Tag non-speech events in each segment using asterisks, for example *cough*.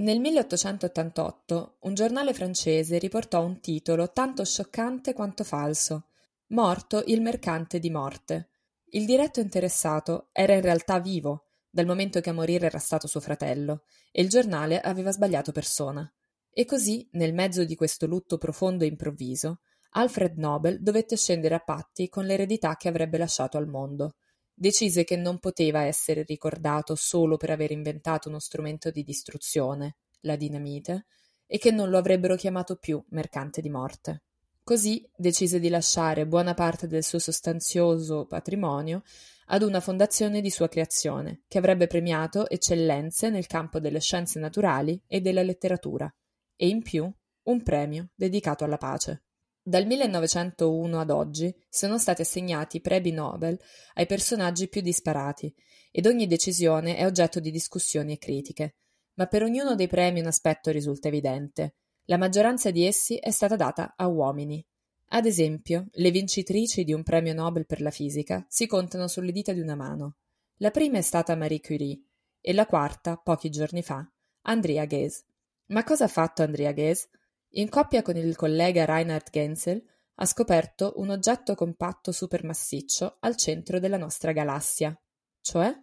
Nel 1888 un giornale francese riportò un titolo tanto scioccante quanto falso: Morto il mercante di morte. Il diretto interessato era in realtà vivo, dal momento che a morire era stato suo fratello, e il giornale aveva sbagliato persona. E così, nel mezzo di questo lutto profondo e improvviso, Alfred Nobel dovette scendere a patti con l'eredità che avrebbe lasciato al mondo decise che non poteva essere ricordato solo per aver inventato uno strumento di distruzione, la dinamite, e che non lo avrebbero chiamato più mercante di morte. Così decise di lasciare buona parte del suo sostanzioso patrimonio ad una fondazione di sua creazione, che avrebbe premiato eccellenze nel campo delle scienze naturali e della letteratura, e in più un premio dedicato alla pace. Dal 1901 ad oggi sono stati assegnati premi Nobel ai personaggi più disparati ed ogni decisione è oggetto di discussioni e critiche, ma per ognuno dei premi un aspetto risulta evidente. La maggioranza di essi è stata data a uomini. Ad esempio, le vincitrici di un premio Nobel per la fisica si contano sulle dita di una mano. La prima è stata Marie Curie e la quarta, pochi giorni fa, Andrea Ghez. Ma cosa ha fatto Andrea Ghez? In coppia con il collega Reinhard Genzel ha scoperto un oggetto compatto supermassiccio al centro della nostra galassia, cioè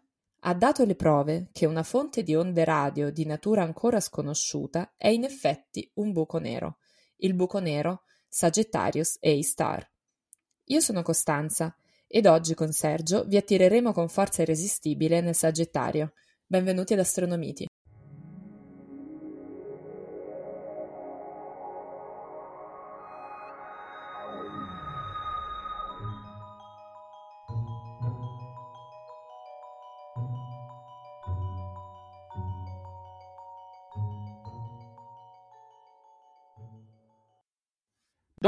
ha dato le prove che una fonte di onde radio di natura ancora sconosciuta è in effetti un buco nero, il buco nero Sagittarius A Star. Io sono Costanza ed oggi con Sergio vi attireremo con forza irresistibile nel Sagittario. Benvenuti ad Astronomiti.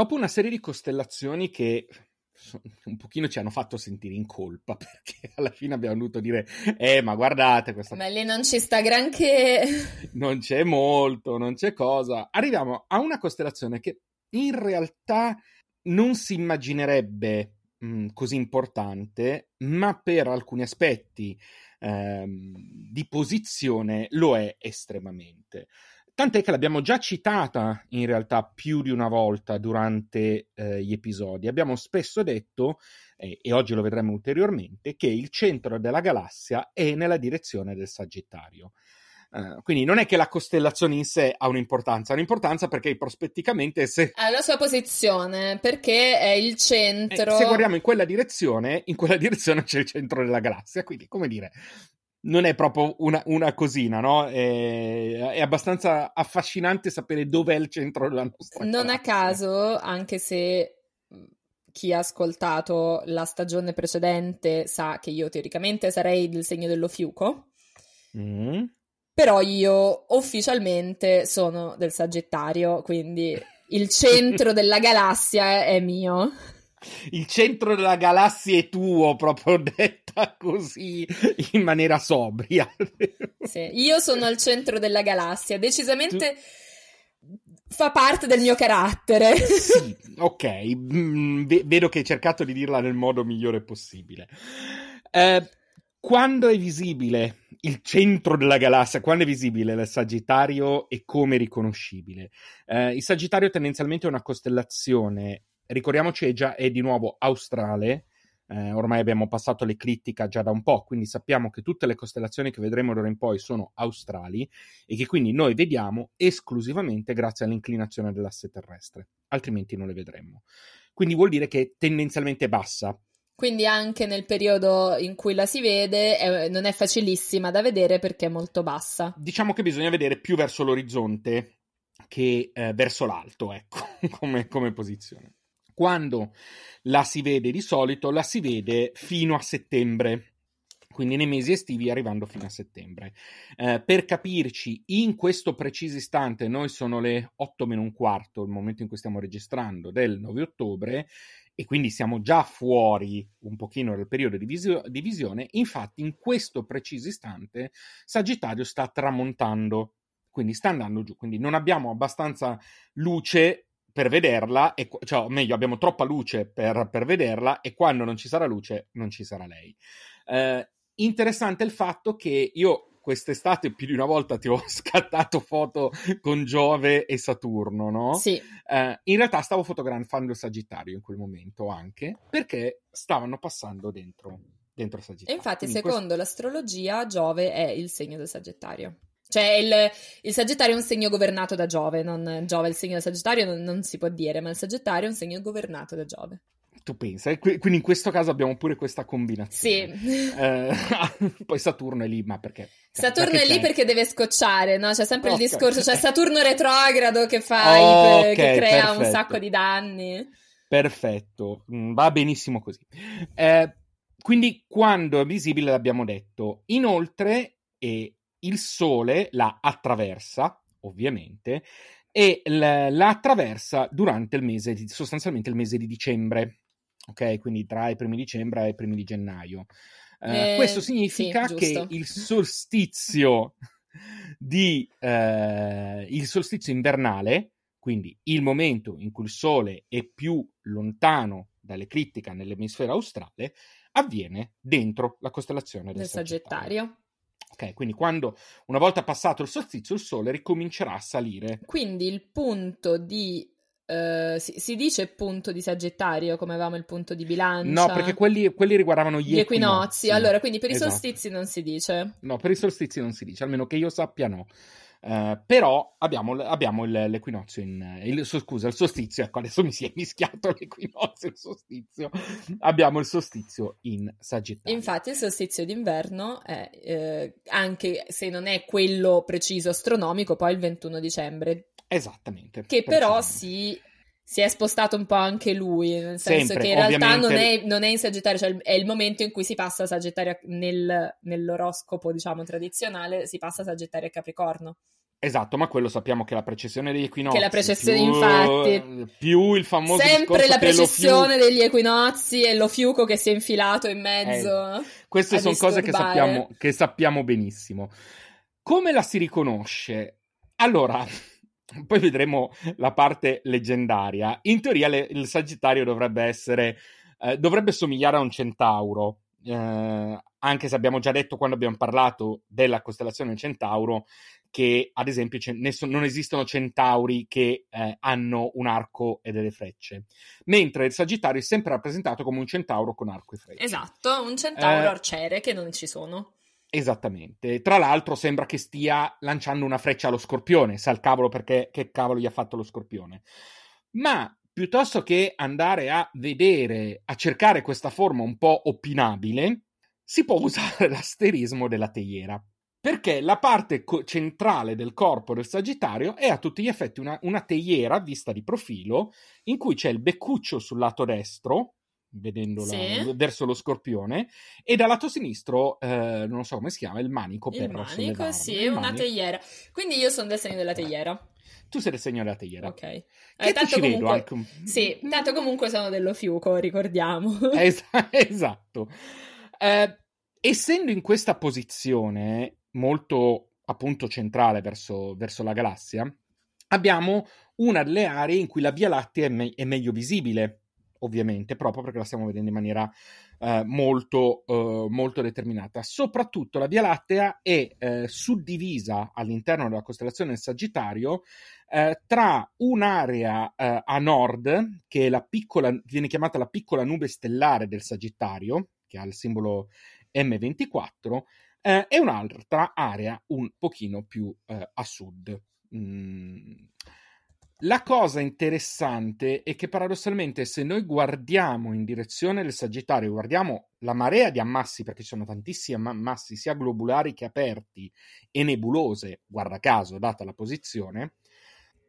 Dopo una serie di costellazioni che un pochino ci hanno fatto sentire in colpa *laughs* perché alla fine abbiamo dovuto dire eh ma guardate questa ma lì non ci sta granché. *laughs* Non c'è molto non c'è cosa. Arriviamo a una costellazione che in realtà non si immaginerebbe mh, mm, così importante ma per alcuni aspetti ehm, di posizione lo è estremamente Tant'è che l'abbiamo già citata in realtà più di una volta durante eh, gli episodi. Abbiamo spesso detto, eh, e oggi lo vedremo ulteriormente, che il centro della galassia è nella direzione del Sagittario. Uh, quindi non è che la costellazione in sé ha un'importanza, ha un'importanza perché prospetticamente se... Ha la sua posizione, perché è il centro... Eh, se guardiamo in quella direzione, in quella *laughs* direzione c'è il centro della galassia, quindi come dire, non è proprio una, una cosina, no? È, è, abbastanza affascinante sapere dov'è il centro della nostra Non classe. a caso, anche se chi ha ascoltato la stagione precedente sa che io teoricamente sarei del segno dello fiuco. Mm. Però io ufficialmente sono del Sagittario, quindi il centro della galassia è mio il centro della galassia è tuo, proprio *laughs* detta così in maniera sobria. sì, io sono al centro della galassia, decisamente tu... fa parte del mio carattere. sì, *laughs* ok, mm, v- vedo che hai cercato di dirla nel modo migliore possibile. Eh, quando è visibile il centro della galassia, quando è visibile il Sagittario e come riconoscibile? Eh, il Sagittario tendenzialmente è una costellazione ricordiamoci già è di nuovo australe. Eh, ormai abbiamo passato l'eclittica già da un po', quindi sappiamo che tutte le costellazioni che vedremo d'ora in poi sono australi e che quindi noi vediamo esclusivamente grazie all'inclinazione dell'asse terrestre, altrimenti non le vedremmo. Quindi vuol dire che è tendenzialmente bassa. Quindi anche nel periodo in cui la si vede è, non è facilissima da vedere perché è molto bassa. Diciamo che bisogna vedere più verso l'orizzonte che eh, verso l'alto, ecco, *laughs* come, come posizione. Quando la si vede di solito, la si vede fino a settembre, quindi nei mesi estivi arrivando fino a settembre. Eh, per capirci, in questo preciso istante, noi sono le 8 meno un quarto, il momento in cui stiamo registrando, del 9 ottobre, e quindi siamo già fuori un pochino dal periodo di, visio- di visione. Infatti, in questo preciso istante, Sagittario sta tramontando, quindi sta andando giù, quindi non abbiamo abbastanza luce per vederla, e, cioè, o meglio, abbiamo troppa luce per, per, vederla e quando non ci sarà luce non ci sarà lei. Eh, interessante il fatto che io quest'estate più di una volta ti ho *laughs* scattato foto con Giove e Saturno, no? Sì. Eh, in realtà stavo fotografando il Sagittario in quel momento anche, perché stavano passando dentro, dentro Sagittario. E infatti, Quindi secondo l'astrologia, Giove è il segno del Sagittario. Cioè, il, il Sagittario è un segno governato da Giove, non Giove è il segno del Sagittario, non, non si può dire, ma il Sagittario è un segno governato da Giove. Tu pensa, e qui- quindi in questo caso abbiamo pure questa combinazione. Sì. Eh, *laughs* poi Saturno è lì, ma perché? Saturno Perché è lì c'è? perché deve scocciare, no? C'è sempre Ok. il discorso, c'è Saturno retrogrado che fa Ok, i- che crea un perfetto. sacco di danni. Perfetto, Mm, va benissimo così. Eh, quindi quando è visibile l'abbiamo detto. Inoltre eh, il Sole la attraversa, ovviamente, e l- la attraversa durante il mese, di, sostanzialmente il mese di dicembre. Ok, quindi tra i primi di dicembre e i primi di gennaio. Eh, Eh, questo sì, significa che giusto. il solstizio di eh, il solstizio invernale, quindi il momento in cui il Sole è più lontano dall'eclittica nell'emisfero australe, avviene dentro la costellazione del, Del Sagittario. Ok, quindi quando una volta passato il solstizio, il Sole ricomincerà a salire. Quindi il punto di... eh, si, si dice punto di Sagittario, come avevamo il punto di bilancia? No, perché quelli, quelli riguardavano gli, Gli equinozi. Allora, quindi per i Esatto. solstizi non si dice. No, per i solstizi non si dice, almeno che io sappia no. Eh, però abbiamo, abbiamo il- l'equinozio in il, scusa, il solstizio, ecco, adesso mi si è mischiato *laughs* l'equinozio e il solstizio. Abbiamo il solstizio in Sagittario. Infatti il solstizio d'inverno è, eh, anche se non è quello preciso astronomico, poi il 21 dicembre, Esattamente. che però si, si è spostato un po' anche lui, nel senso Sempre, che in realtà non è, non è in Sagittario, cioè è il momento in cui si passa Sagittario nel- nell'oroscopo, diciamo, tradizionale, si passa Sagittario e Capricorno. Esatto, ma quello sappiamo che la precessione degli equinozi. Che la precessione, più- infatti. Più il famoso Sempre la precessione degli equinozi e lo fiuco che si è infilato in mezzo. Queste a sono cose che sappiamo, che sappiamo benissimo. Come la si riconosce? Allora, *laughs* poi vedremo la parte leggendaria. In teoria le- il Sagittario dovrebbe essere, eh, dovrebbe somigliare a un centauro. eh, anche se abbiamo già detto quando abbiamo parlato della costellazione Centauro che ad esempio ce- ne so- non esistono centauri che eh, hanno un arco e delle frecce, mentre il Sagittario è sempre rappresentato come un centauro con arco e frecce. Esatto, un centauro Eh, arciere che non ci sono. Esattamente. Tra l'altro sembra che stia lanciando una freccia allo scorpione, sa il cavolo perché che cavolo gli ha fatto lo scorpione. Ma piuttosto che andare a vedere, a cercare questa forma un po' opinabile, si può *laughs* usare l'asterismo della teiera. Perché la parte co- centrale del corpo del Sagittario è a tutti gli effetti una, una teiera vista di profilo, in cui c'è il beccuccio sul lato destro, vedendola Sì. verso lo scorpione, e dal lato sinistro, eh, non so come si chiama, il manico Il per manico, sì, Il una manico. teiera. Quindi io sono del segno della teiera. Tu sei del segno della teiera. Ok. Eh, tanto ci vedo comunque... anche Sì, tanto comunque sono dello fiuco, ricordiamo. *laughs* Es- esatto. Eh, essendo in questa posizione molto appunto centrale verso, verso la galassia, abbiamo una delle aree in cui la Via Lattea è, me- è meglio visibile, ovviamente, proprio perché la stiamo vedendo in maniera eh, molto, eh, molto determinata. Soprattutto la Via Lattea è eh, suddivisa all'interno della costellazione del Sagittario eh, tra un'area eh, a nord, che piccola, viene chiamata la piccola nube stellare del Sagittario, che ha il simbolo M24, eh, e un'altra area un pochino più a sud. Mm. La cosa interessante è che paradossalmente se noi guardiamo in direzione del Sagittario, guardiamo la marea di ammassi, perché ci sono tantissimi ammassi sia globulari che aperti e nebulose, guarda caso, data la posizione,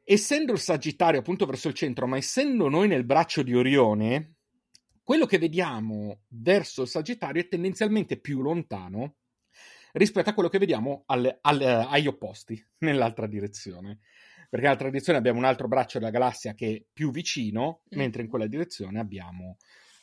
essendo il Sagittario appunto verso il centro, ma essendo noi nel braccio di Orione, quello che vediamo verso il Sagittario è tendenzialmente più lontano rispetto a quello che vediamo al- al- agli opposti, nell'altra direzione. Perché nell'altra direzione abbiamo un altro braccio della galassia che è più vicino, Mm. mentre in quella direzione abbiamo,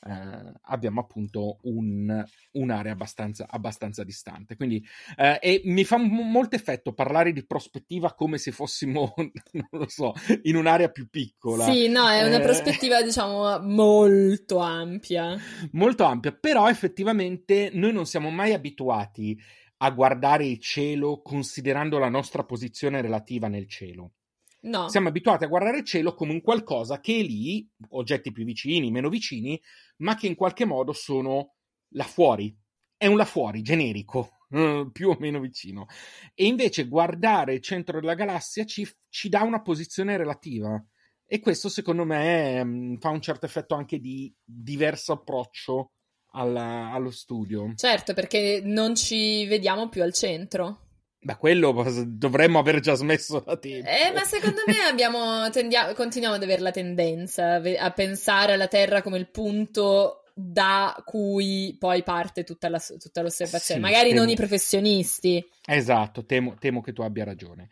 eh, abbiamo appunto un- un'area abbastanza, abbastanza distante. Quindi eh, e mi fa m- molto effetto parlare di prospettiva come se fossimo, *laughs* non lo so, in un'area più piccola. Sì, no, è una Eh, prospettiva, diciamo, molto ampia. molto ampia, però effettivamente noi non siamo mai abituati a guardare il cielo considerando la nostra posizione relativa nel cielo. No. Siamo abituati a guardare il cielo come un qualcosa che è lì, oggetti più vicini, meno vicini, ma che in qualche modo sono là fuori. È un là fuori generico, più o meno vicino. E invece guardare il centro della galassia ci, ci dà una posizione relativa. E questo secondo me mh, fa un certo effetto anche di diverso approccio alla, allo studio. Certo, perché non ci vediamo più al centro. Da quello dovremmo aver già smesso da tempo. Eh, ma secondo me abbiamo, tendia- continuiamo ad avere la tendenza a pensare alla Terra come il punto da cui poi parte tutta, la, tutta l'osservazione. Sì, Magari temo... non i professionisti. Esatto, temo, temo che tu abbia ragione.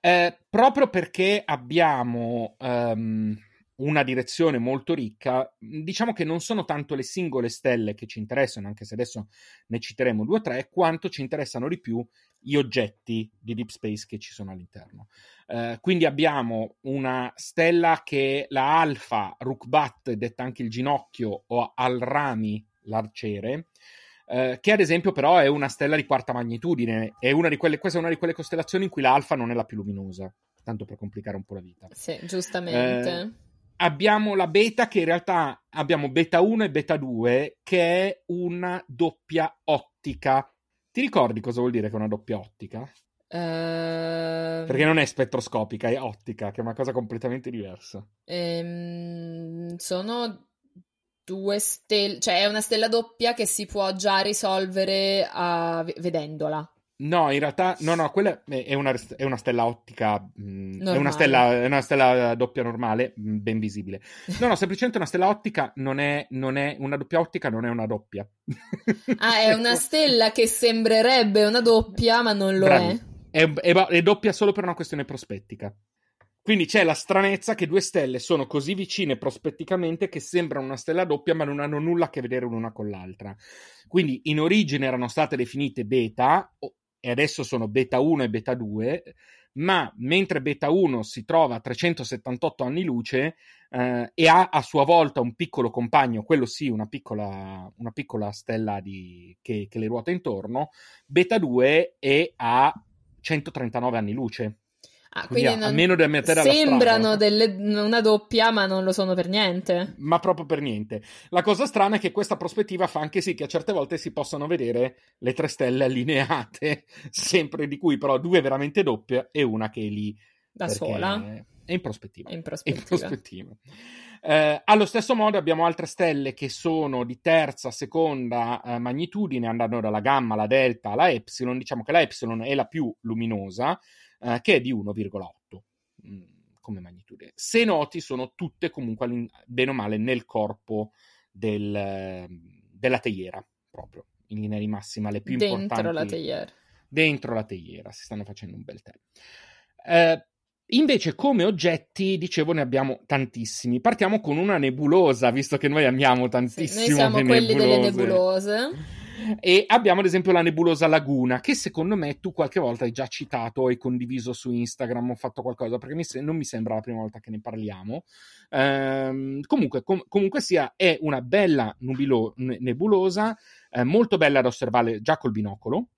Eh, proprio perché abbiamo um, una direzione molto ricca, diciamo che non sono tanto le singole stelle che ci interessano, anche se adesso ne citeremo due o tre, quanto ci interessano di più gli oggetti di Deep Space che ci sono all'interno. Uh, quindi abbiamo una stella che è la Alfa Rukbat, detta anche il ginocchio, o Al-Rami, l'arciere, uh, che ad esempio però è una stella di quarta magnitudine, è una di quelle, questa è una di quelle costellazioni in cui l'Alfa non è la più luminosa, tanto per complicare un po' la vita. Sì, giustamente. Uh, abbiamo la beta che in realtà abbiamo beta 1 e beta 2 che è una doppia ottica ti ricordi cosa vuol dire che è una doppia ottica? Uh... Perché non è spettroscopica, è ottica, che è una cosa completamente diversa. Ehm, sono due stelle, cioè è una stella doppia che si può già risolvere a... vedendola. No, in realtà, no, no, quella è una, è una stella ottica, mh, mm, è, una stella, è una stella doppia normale, mh, mm, ben visibile. No, no, semplicemente una stella ottica non è, non è, una doppia ottica non è una doppia. Ah, è una *laughs* stella che sembrerebbe una doppia, ma non lo Bravi. è. È, è. È doppia solo per una questione prospettica. Quindi c'è la stranezza che due stelle sono così vicine prospetticamente che sembrano una stella doppia, ma non hanno nulla a che vedere l'una con l'altra. Quindi in origine erano state definite beta, e adesso sono beta 1 e beta 2, ma mentre beta 1 si trova a 378 anni luce eh, e ha a sua volta un piccolo compagno, quello sì, una piccola, una piccola stella di, che, che le ruota intorno, beta 2 è a 139 anni luce. Ah, quindi, quindi almeno della metà sembrano delle, una doppia, ma non lo sono per niente. Ma proprio per niente. La cosa strana è che questa prospettiva fa anche sì che a certe volte si possano vedere le tre stelle allineate, *laughs* sempre di cui però due veramente doppie e una che è lì da sola. È in prospettiva. È in prospettiva. in prospettiva. Eh, allo stesso modo abbiamo altre stelle che sono di terza, seconda eh, magnitudine, andando dalla gamma alla delta alla epsilon. Diciamo che la epsilon è la più luminosa, eh, che è di 1,8 mh, mm, come magnitudine. Se noti, sono tutte comunque bene o male nel corpo del, della teiera, proprio in linea di massima, le più Dentro importanti. Dentro la teiera. Dentro la teiera, si stanno facendo un bel tempo. Eh, Invece, come oggetti, dicevo, ne abbiamo tantissimi. Partiamo con una nebulosa, visto che noi amiamo tantissimo. Sì, noi siamo quelli nebulose. delle nebulose. E abbiamo ad esempio la nebulosa Laguna, che secondo me tu qualche volta hai già citato, hai condiviso su Instagram o fatto qualcosa, perché mi se- non mi sembra la prima volta che ne parliamo. Ehm, comunque, com- comunque sia, è una bella nubilo- nebulosa, eh, molto bella da osservare già col binocolo.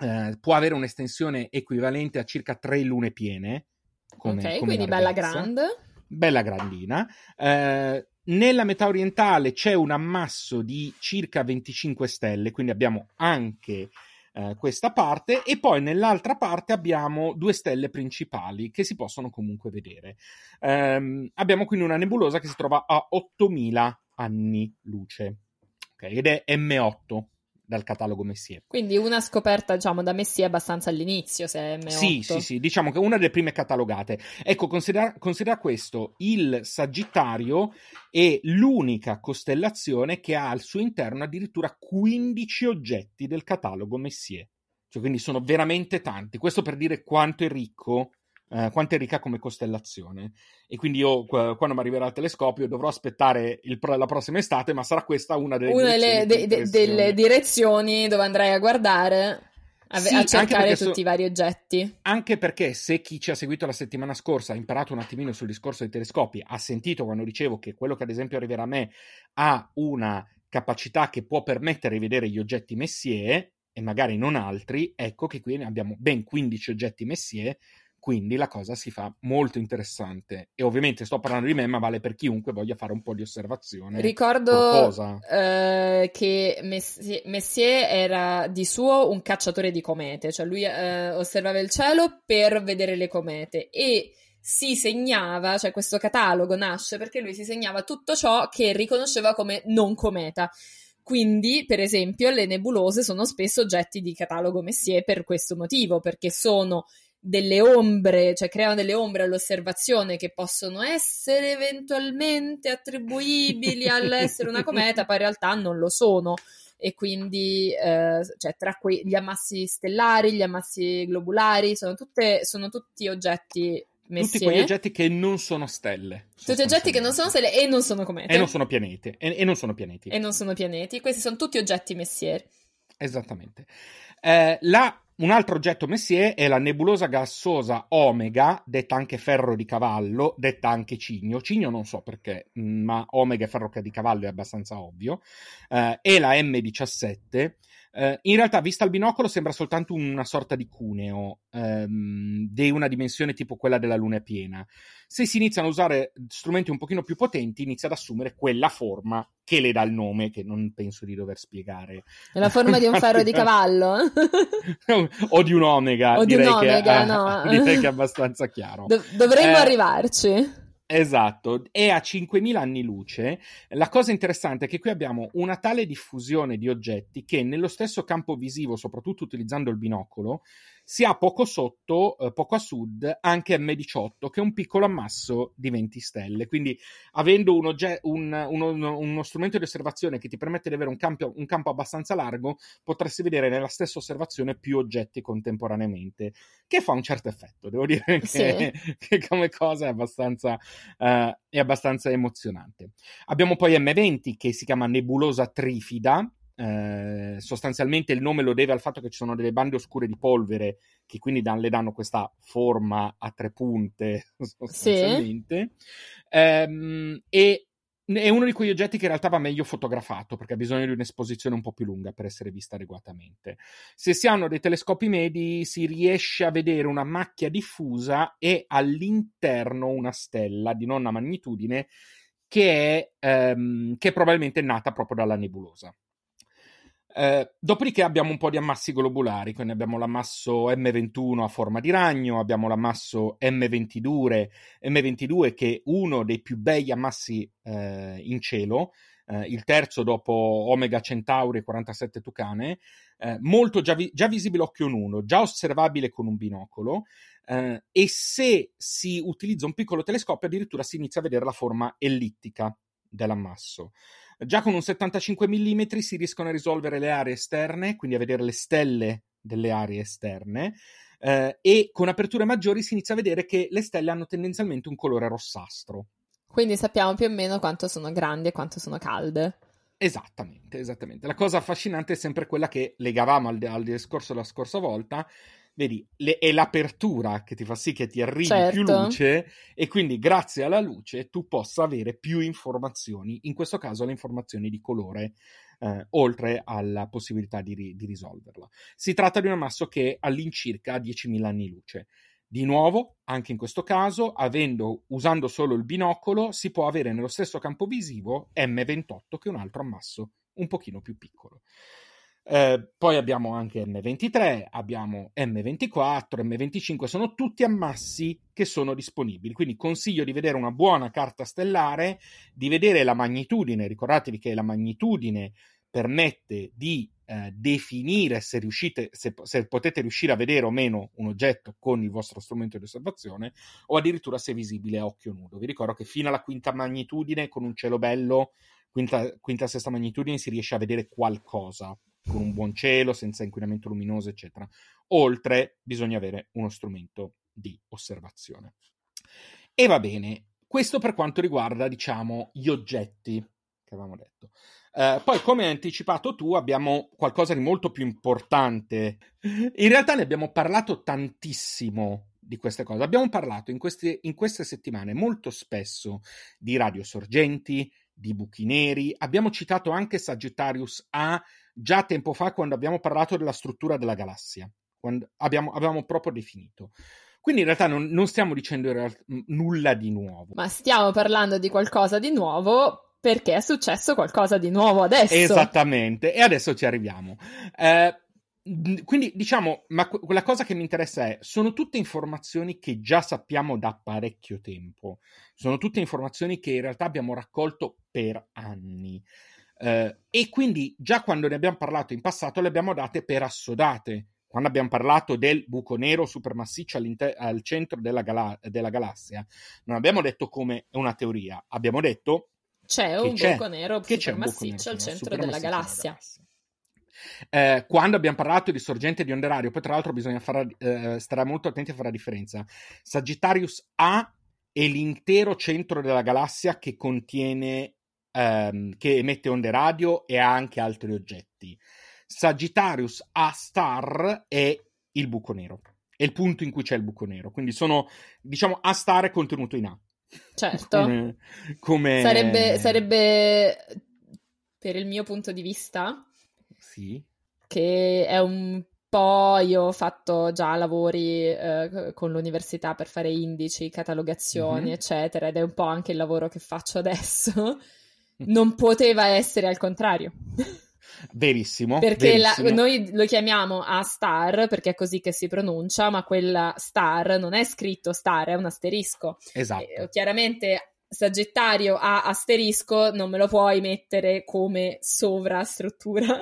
Eh, può avere un'estensione equivalente a circa tre lune piene. Come, ok, come quindi bella grande. Bella grandina. Eh, nella metà orientale c'è un ammasso di circa 25 stelle, quindi abbiamo anche eh, questa parte, e poi nell'altra parte abbiamo due stelle principali che si possono comunque vedere. Um, abbiamo quindi una nebulosa che si trova a 8000 anni luce, okay? ed è M8 dal catalogo Messier. Quindi una scoperta, diciamo, da Messier abbastanza all'inizio, se è M8. Sì, sì, sì, diciamo che una delle prime catalogate. Ecco, considera, considera questo, il Sagittario è l'unica costellazione che ha al suo interno addirittura 15 oggetti del catalogo Messier. Cioè, quindi sono veramente tanti. Questo per dire quanto è ricco eh, quanto è ricca come costellazione. E quindi io, quando mi arriverà il telescopio, dovrò aspettare il, la prossima estate, ma sarà questa una delle, una direzioni, delle, de, delle direzioni dove andrai a guardare. A, sì, a cercare tutti so, i vari oggetti. Anche perché se chi ci ha seguito la settimana scorsa ha imparato un attimino sul discorso dei telescopi, ha sentito quando dicevo che quello che ad esempio arriverà a me ha una capacità che può permettere di vedere gli oggetti Messier, e magari non altri, ecco che qui ne abbiamo ben 15 oggetti Messier quindi la cosa si fa molto interessante. E ovviamente sto parlando di me, ma vale per chiunque voglia fare un po' di osservazione. Ricordo eh, che Messier, Messier, era di suo un cacciatore di comete, cioè lui eh, osservava il cielo per vedere le comete e si segnava, cioè questo catalogo nasce perché lui si segnava tutto ciò che riconosceva come non cometa. Quindi, per esempio, le nebulose sono spesso oggetti di catalogo Messier per questo motivo, perché sono delle ombre, cioè creano delle ombre all'osservazione che possono essere eventualmente attribuibili all'essere una cometa, poi in realtà non lo sono. E quindi, eh, cioè, tra que- gli ammassi stellari, gli ammassi globulari, sono, tutte, sono tutti oggetti Messier. Tutti quegli oggetti che non sono stelle. Tutti oggetti che non sono stelle e non sono comete. E non sono pianeti. E, e non sono pianeti. E non sono pianeti. Questi sono tutti oggetti Messier. Esattamente. Eh, la un altro oggetto Messier è la nebulosa gassosa Omega, detta anche ferro di cavallo, detta anche cigno. Cigno non so perché, mm, ma Omega e ferro di cavallo è abbastanza ovvio. Eh, e la M17. Eh, in realtà, vista al binocolo, sembra soltanto una sorta di cuneo ehm, di una dimensione tipo quella della luna piena. Se si iniziano a usare strumenti un pochino più potenti, inizia ad assumere quella forma che le dà il nome, che non penso di dover spiegare. È la forma di un *laughs* ferro di cavallo? *laughs* o di un omega. O di un omega, che, no. *laughs* direi che è abbastanza chiaro. Do- dovremmo eh, arrivarci. Esatto, è a 5.000 anni luce. La cosa interessante è che qui abbiamo una tale diffusione di oggetti che nello stesso campo visivo, soprattutto utilizzando il binocolo, si ha poco sotto, eh, poco a sud, anche M18, che è un piccolo ammasso di 20 stelle. Quindi, avendo un ogge- un, uno, uno, strumento di osservazione che ti permette di avere un campo, un campo, abbastanza largo, potresti vedere nella stessa osservazione più oggetti contemporaneamente, che fa un certo effetto. Devo dire che, sì. *laughs* che come cosa è abbastanza, uh, è abbastanza emozionante. Abbiamo poi M20 che si chiama nebulosa trifida eh, sostanzialmente il nome lo deve al fatto che ci sono delle bande oscure di polvere che quindi dan, le danno questa forma a tre punte *laughs* sostanzialmente sì. ehm, e è uno di quegli oggetti che in realtà va meglio fotografato perché ha bisogno di un'esposizione un po' più lunga per essere vista adeguatamente. Se si hanno dei telescopi medi si riesce a vedere una macchia diffusa e all'interno una stella di nonna magnitudine che è, ehm, che è probabilmente nata proprio dalla nebulosa. Eh, dopodiché abbiamo un po' di ammassi globulari, quindi abbiamo l'ammasso M21 a forma di ragno, abbiamo l'ammasso M22, M22 che è uno dei più bei ammassi eh, in cielo, eh, il terzo dopo Omega Centauri e 47 Tucane, eh, molto già, vi- già, visibile occhio nudo, già osservabile con un binocolo, eh, e se si utilizza un piccolo telescopio addirittura si inizia a vedere la forma ellittica dell'ammasso. Già con un 75 mm si riescono a risolvere le aree esterne, quindi a vedere le stelle delle aree esterne. Eh, e con aperture maggiori si inizia a vedere che le stelle hanno tendenzialmente un colore rossastro. Quindi sappiamo più o meno quanto sono grandi e quanto sono calde. Esattamente, esattamente. La cosa affascinante è sempre quella che legavamo al, al discorso della scorsa volta, vedi, le, è l'apertura che ti fa sì che ti arrivi certo. più luce e quindi grazie alla luce tu possa avere più informazioni, in questo caso le informazioni di colore, eh, oltre alla possibilità di, ri- di, risolverla. Si tratta di un ammasso che all'incirca ha 10.000 anni luce. Di nuovo, anche in questo caso, avendo, usando solo il binocolo, si può avere nello stesso campo visivo M28, che è un altro ammasso un pochino più piccolo. Eh, poi abbiamo anche M23, abbiamo M24, M25, sono tutti ammassi che sono disponibili. Quindi consiglio di vedere una buona carta stellare, di vedere la magnitudine. Ricordatevi che la magnitudine permette di eh, definire se, riuscite, se, se, potete riuscire a vedere o meno un oggetto con il vostro strumento di osservazione o addirittura se è visibile a occhio nudo. Vi ricordo che fino alla quinta magnitudine, con un cielo bello, quinta, quinta sesta magnitudine, si riesce a vedere qualcosa con un buon cielo, senza inquinamento luminoso, eccetera. Oltre, bisogna avere uno strumento di osservazione. E va bene, questo per quanto riguarda, diciamo, gli oggetti che avevamo detto. Uh, poi, come hai anticipato tu, abbiamo qualcosa di molto più importante. In realtà ne abbiamo parlato tantissimo di queste cose. Abbiamo parlato in queste, in queste settimane molto spesso di radiosorgenti, di buchi neri, abbiamo citato anche Sagittarius A già tempo fa quando abbiamo parlato della struttura della galassia, quando abbiamo, avevamo proprio definito. Quindi in realtà non, non stiamo dicendo realtà, nulla di nuovo. Ma stiamo parlando di qualcosa di nuovo perché è successo qualcosa di nuovo adesso. Esattamente, e adesso ci arriviamo. Eh, quindi diciamo, ma la cosa che mi interessa è, sono tutte informazioni che già sappiamo da parecchio tempo, sono tutte informazioni che in realtà abbiamo raccolto per anni. Eh, e quindi già quando ne abbiamo parlato in passato le abbiamo date per assodate. Quando abbiamo parlato del buco nero supermassiccio al centro della, gala- della galassia, non abbiamo detto come è una teoria, abbiamo detto c'è un c'è, buco nero supermassiccio al centro della galassia. galassia. Eh, quando abbiamo parlato di sorgente di onde radio, poi tra l'altro bisogna fare, eh, stare molto attenti a fare la differenza. Sagittarius A è l'intero centro della galassia che contiene, ehm, che emette onde radio e ha anche altri oggetti. Sagittarius A star è il buco nero, è il punto in cui c'è il buco nero. Quindi sono, diciamo, A star è contenuto in A. Certo. come, come... Sarebbe, sarebbe, per il mio punto di vista, sì. che è un po' io ho fatto già lavori eh, con l'università per fare indici, catalogazioni, mm-hmm. eccetera, ed è un po' anche il lavoro che faccio adesso. Non poteva essere al contrario. Verissimo. Perché verissimo. La, noi lo chiamiamo A star perché è così che si pronuncia, ma quella star non è scritto star, è un asterisco. Esatto. E, chiaramente Sagittario A asterisco non me lo puoi mettere come sovrastruttura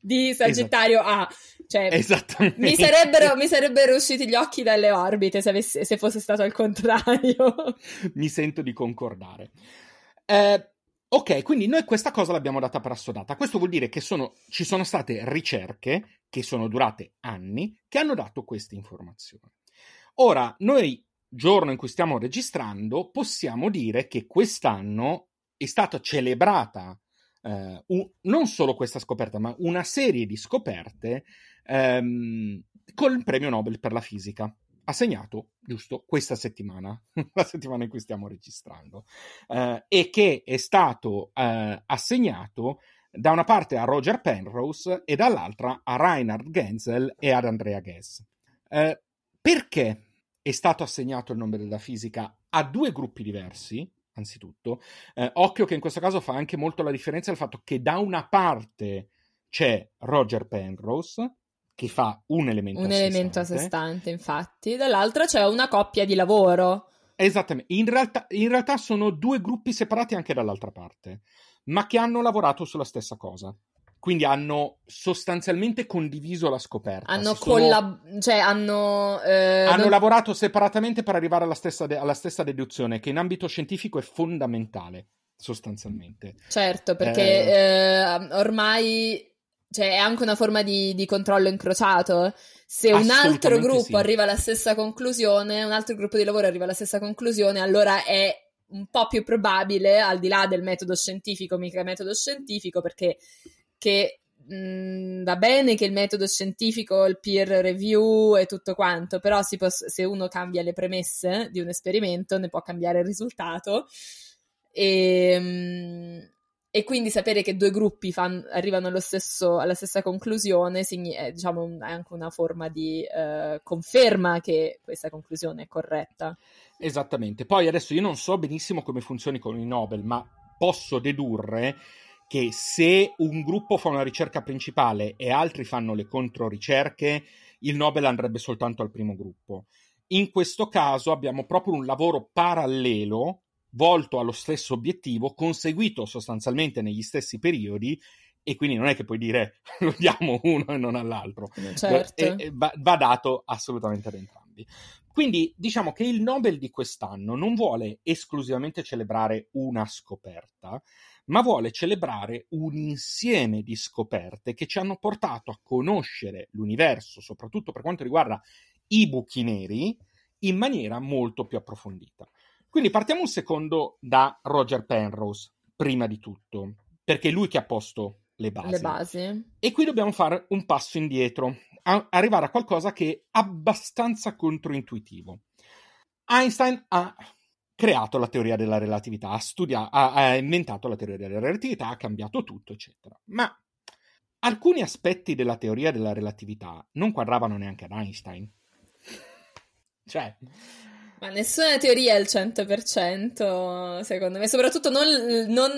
di Sagittario A. Cioè, Esattamente. Mi sarebbero, mi sarebbero, usciti gli occhi dalle orbite se, avesse, se fosse stato al contrario. *laughs* mi sento di concordare. Eh, ok, quindi noi questa cosa l'abbiamo data per assodata. Questo vuol dire che sono, ci sono state ricerche che sono durate anni che hanno dato queste informazioni. Ora, noi, giorno in cui stiamo registrando, possiamo dire che quest'anno è stata celebrata eh, un, non solo questa scoperta, ma una serie di scoperte ehm, con il premio Nobel per la fisica assegnato giusto questa settimana, *laughs* la settimana in cui stiamo registrando, eh, e che è stato eh, assegnato da una parte a Roger Penrose e dall'altra a Reinhard Genzel e ad Andrea Ghez. Eh, perché è stato assegnato il nome della fisica a due gruppi diversi? Anzitutto. Eh, occhio che in questo caso fa anche molto la differenza il fatto che da una parte c'è Roger Penrose, che fa un elemento un a sé elemento a sé stante, infatti, dall'altra c'è una coppia di lavoro. Esattamente, in realtà, in realtà sono due gruppi separati anche dall'altra parte, ma che hanno lavorato sulla stessa cosa. Quindi hanno sostanzialmente condiviso la scoperta. Hanno, collab- sono... cioè, hanno, eh, hanno non... lavorato separatamente per arrivare alla stessa, de- alla stessa, deduzione, che in ambito scientifico è fondamentale, sostanzialmente. Certo, perché eh... Eh, ormai cioè, è anche una forma di, di controllo incrociato. Se un altro gruppo sì. arriva alla stessa conclusione, un altro gruppo di lavoro arriva alla stessa conclusione, allora è un po' più probabile, al di là del metodo scientifico, mica metodo scientifico, perché che mh, mm, va bene che il metodo scientifico, il peer review e tutto quanto, però può, se uno cambia le premesse di un esperimento ne può cambiare il risultato. E, mh, mm, e quindi sapere che due gruppi fan, arrivano stesso, alla stessa conclusione sign- è, diciamo, è anche una forma di uh, conferma che questa conclusione è corretta. Esattamente. Poi adesso io non so benissimo come funzioni con i Nobel, ma posso dedurre che se un gruppo fa una ricerca principale e altri fanno le controricerche, il Nobel andrebbe soltanto al primo gruppo. In questo caso abbiamo proprio un lavoro parallelo volto allo stesso obiettivo, conseguito sostanzialmente negli stessi periodi e quindi non è che puoi dire *laughs* lo diamo uno e non all'altro. Certo. E, e va, va, dato assolutamente ad entrambi. Quindi diciamo che il Nobel di quest'anno non vuole esclusivamente celebrare una scoperta, ma vuole celebrare un insieme di scoperte che ci hanno portato a conoscere l'universo, soprattutto per quanto riguarda i buchi neri, in maniera molto più approfondita. Quindi partiamo un secondo da Roger Penrose, prima di tutto, perché è lui che ha posto le basi. Le basi. E qui dobbiamo fare un passo indietro, a arrivare a qualcosa che è abbastanza controintuitivo. Einstein ha creato la teoria della relatività, ha, studia- ha, ha inventato la teoria della relatività, ha cambiato tutto, eccetera. Ma alcuni aspetti della teoria della relatività non quadravano neanche ad Einstein. Cioè, ma nessuna teoria è il 100%, secondo me, soprattutto non, non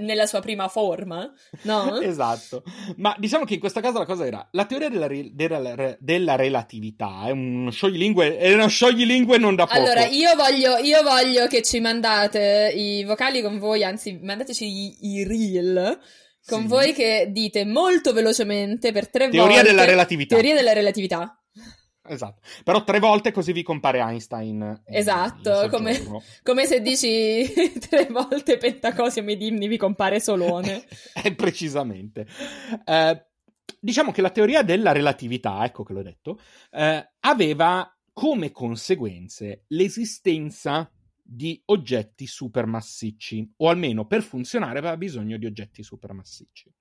nella sua prima forma, no? *laughs* esatto. Ma diciamo che in questo caso la cosa era, la teoria della, della, della relatività è uno scioglilingue, è uno scioglilingue non da poco. Allora, io voglio, io voglio che ci mandate i vocali con voi, anzi, mandateci i, i reel con sì. voi che dite molto velocemente per tre teoria volte... Teoria della relatività. Teoria della relatività. Esatto, però tre volte così vi compare Einstein. Esatto, come, come, se dici *laughs* tre volte Pentacosio Medimni vi compare Solone. *laughs* eh, precisamente. Eh, diciamo che la teoria della relatività, ecco che l'ho detto, eh, aveva come conseguenze l'esistenza di oggetti supermassicci, o almeno per funzionare aveva bisogno di oggetti supermassicci.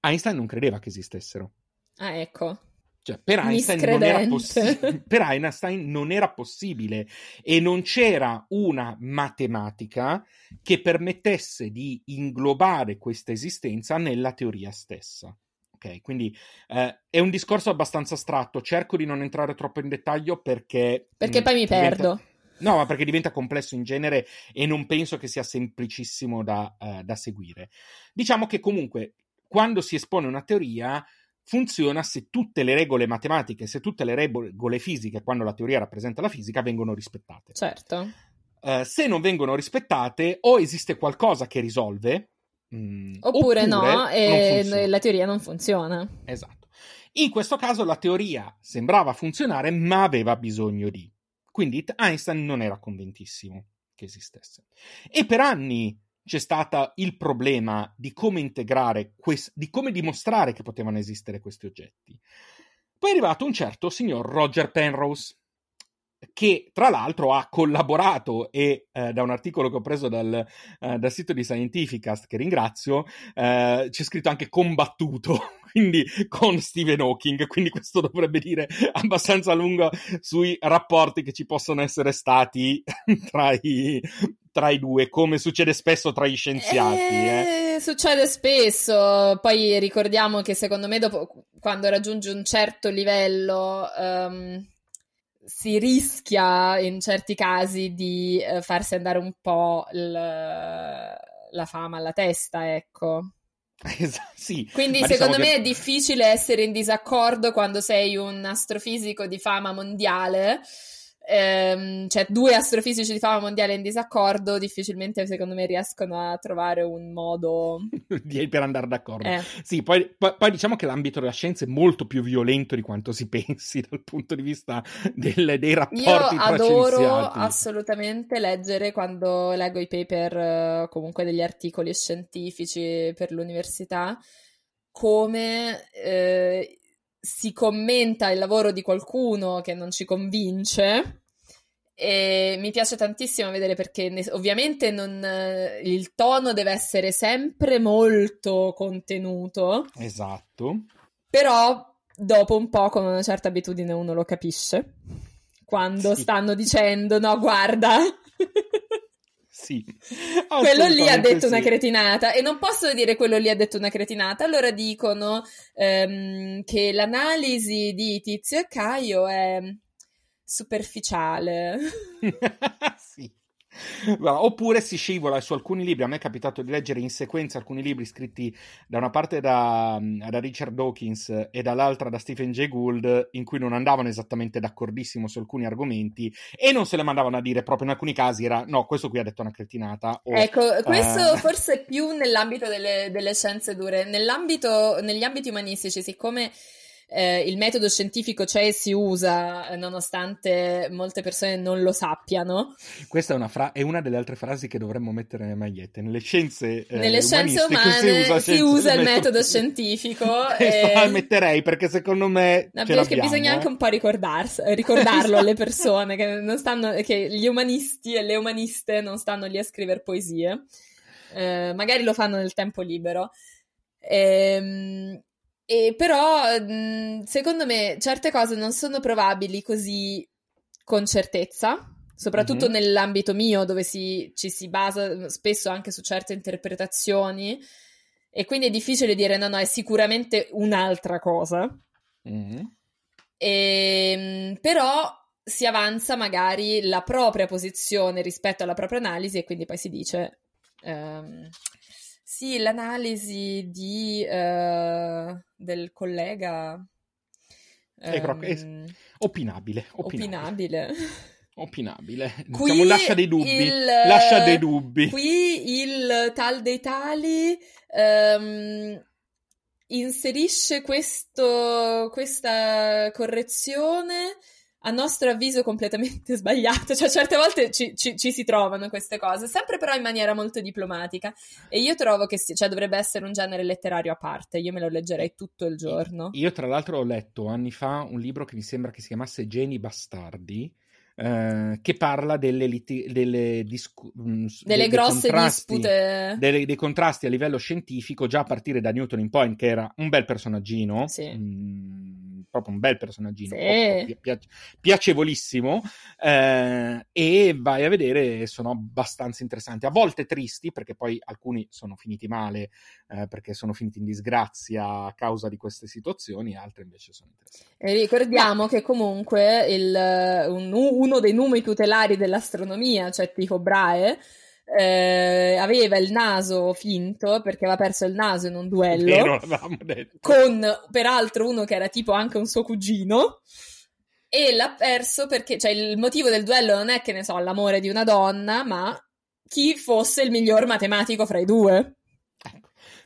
Einstein non credeva che esistessero. Ah, ecco. Cioè, per Einstein, possi- per Einstein, non era possibile e non c'era una matematica che permettesse di inglobare questa esistenza nella teoria stessa. Ok, quindi eh, è un discorso abbastanza astratto. Cerco di non entrare troppo in dettaglio perché. Perché mh, poi mi diventa... perdo. No, ma perché diventa complesso in genere e non penso che sia semplicissimo da, uh, da seguire. Diciamo che comunque quando si espone una teoria funziona se tutte le regole matematiche, se tutte le regole fisiche, quando la teoria rappresenta la fisica, vengono rispettate. Certo. Uh, se non vengono rispettate, o esiste qualcosa che risolve, mh, mm, oppure, oppure, no, e la teoria non funziona. Esatto. In questo caso la teoria sembrava funzionare, ma aveva bisogno di. Quindi Einstein non era convintissimo che esistesse. E per anni c'è stato il problema di come integrare, quest- di come dimostrare che potevano esistere questi oggetti. Poi è arrivato un certo signor Roger Penrose, che tra l'altro ha collaborato e eh, da un articolo che ho preso dal, eh, dal sito di Scientificast, che ringrazio, eh, c'è scritto anche combattuto, *laughs* quindi con Stephen Hawking, quindi questo dovrebbe dire abbastanza lungo sui rapporti che ci possono essere stati *laughs* tra i, tra i due, come succede spesso tra gli scienziati. Eh, eh. Succede spesso, poi ricordiamo che secondo me dopo, quando raggiunge un certo livello... Um si rischia in certi casi di eh, farsi andare un po' l- la fama alla testa, ecco. *laughs* Esatto, sì. Quindi diciamo secondo che... me è difficile essere in disaccordo quando sei un astrofisico di fama mondiale ehm, cioè due astrofisici di fama mondiale in disaccordo, difficilmente secondo me riescono a trovare un modo *laughs* per andare d'accordo. Eh. Sì, poi, poi, poi, diciamo che l'ambito della scienza è molto più violento di quanto si *laughs* pensi dal punto di vista del, dei rapporti Io adoro assolutamente leggere quando leggo i paper, comunque degli articoli scientifici per l'università, come eh, si commenta il lavoro di qualcuno che non ci convince. E mi piace tantissimo vedere perché ne, ovviamente non, il tono deve essere sempre molto contenuto. Esatto. Però dopo un po' con una certa abitudine uno lo capisce. Quando sì. stanno dicendo no, guarda. Sì. quello lì ha detto sì. una cretinata e non posso dire quello lì ha detto una cretinata, allora dicono um, che l'analisi di Tizio e Caio è superficiale. *laughs* sì. Oppure si scivola su alcuni libri. A me è capitato di leggere in sequenza alcuni libri scritti da una parte da, da, Richard Dawkins e dall'altra da Stephen Jay Gould, in cui non andavano esattamente d'accordissimo su alcuni argomenti e non se le mandavano a dire proprio in alcuni casi era no, questo qui ha detto una cretinata. O, ecco, questo uh... forse più nell'ambito delle, delle scienze dure. Nell'ambito, negli ambiti umanistici, siccome eh, il metodo scientifico c'è e si usa eh, nonostante molte persone non lo sappiano. Questa è una, fra- è una delle altre frasi che dovremmo mettere nelle magliette. Nelle scienze, eh, nelle scienze umane si usa, si usa il metodo, metodo *laughs* scientifico. e... La *laughs* metterei perché secondo me... No, perché bisogna anche un po' ricordarlo alle *laughs* persone che, non stanno, che gli umanisti e le umaniste non stanno lì a scrivere poesie. Eh, magari lo fanno nel tempo libero. Ehm, e però, mhmm, secondo me, certe cose non sono probabili così con certezza. soprattutto mm-hmm. nell'ambito mio dove si, ci si basa spesso anche su certe interpretazioni e quindi è difficile dire no, no, è sicuramente un'altra cosa. Mm-hmm. E, ehm, però si avanza magari la propria posizione rispetto alla propria analisi e quindi poi si dice um, sì, l'analisi di, uh, del collega um, è opinabile, opinabile. opinabile. Opinabile. *laughs* Qui diciamo, lascia dei dubbi. Il, lascia dei dubbi. Qui il tal dei tali um, inserisce questo, questa correzione a nostro avviso completamente *laughs* sbagliato, cioè certe volte ci, ci, ci, si trovano queste cose, sempre però in maniera molto diplomatica e io trovo che cioè, dovrebbe essere un genere letterario a parte, io me lo leggerei tutto il giorno. Io tra l'altro ho letto anni fa un libro che mi sembra che si chiamasse Geni Bastardi, eh, che parla delle, liti- delle, discu- mm, delle grosse dispute, delle, dei contrasti a livello scientifico, già a partire da Newton in Point, che era un bel personaggino. Sì. Mh, mm, proprio un bel personaggino, sì. pi- piacevolissimo, eh, e vai a vedere, sono abbastanza interessanti, a volte tristi, perché poi alcuni sono finiti male, eh, perché sono finiti in disgrazia a causa di queste situazioni, altri invece sono interessanti. E ricordiamo Ma... che comunque il, un, uno dei numeri tutelari dell'astronomia, cioè Tycho Brahe, eh, aveva il naso finto perché aveva perso il naso in un duello Vero, con peraltro uno che era tipo anche un suo cugino e l'ha perso perché cioè il motivo del duello non è che ne so l'amore di una donna ma chi fosse il miglior matematico fra i due.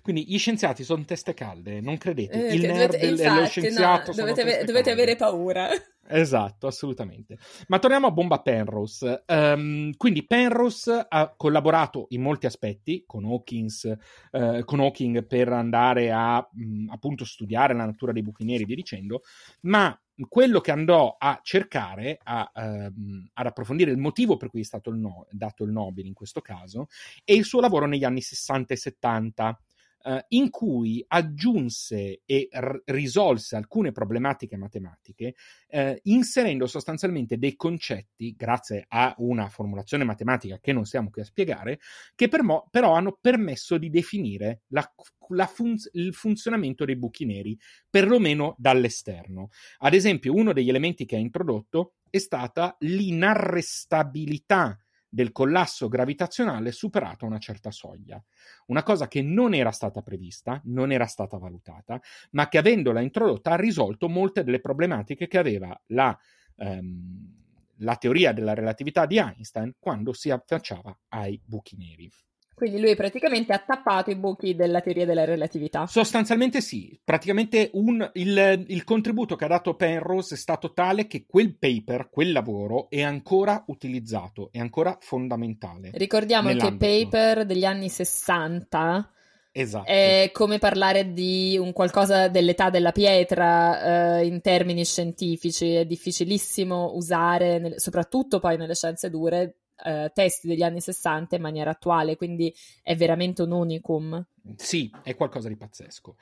Quindi gli scienziati sono teste calde, non credete? Eh, il nerd dovete, infatti, e lo scienziato no, dovete, dovete avere paura. Esatto, assolutamente. Ma torniamo a Bomba Penrose. Um, quindi Penrose ha collaborato in molti aspetti con, Hawkins, uh, con Hawking per andare a mh, appunto studiare la natura dei buchi neri via dicendo, ma quello che andò a cercare, a, um, ad approfondire il motivo per cui è stato il no, dato il Nobel in questo caso, è il suo lavoro negli anni 60 e 70 eh, in cui aggiunse e r- risolse alcune problematiche matematiche, eh, inserendo sostanzialmente dei concetti, grazie a una formulazione matematica che non stiamo qui a spiegare, che per mo- però hanno permesso di definire la, la fun- il funzionamento dei buchi neri, perlomeno dall'esterno. Ad esempio, uno degli elementi che ha introdotto è stata l'inarrestabilità del collasso gravitazionale superato una certa soglia. Una cosa che non era stata prevista, non era stata valutata, ma che avendola introdotta ha risolto molte delle problematiche che aveva la, ehm, la teoria della relatività di Einstein quando si affacciava ai buchi neri. Quindi lui praticamente ha tappato i buchi della teoria della relatività. Sostanzialmente sì, praticamente un, il, il, contributo che ha dato Penrose è stato tale che quel paper, quel lavoro è ancora utilizzato, è ancora fondamentale. Ricordiamo che paper degli anni 60 Esatto. È come parlare di un qualcosa dell'età della pietra eh, in termini scientifici, è difficilissimo usare, nel, soprattutto poi nelle scienze dure, eh, testi degli anni 60 in maniera attuale, quindi è veramente un unicum. Sì, è qualcosa di pazzesco.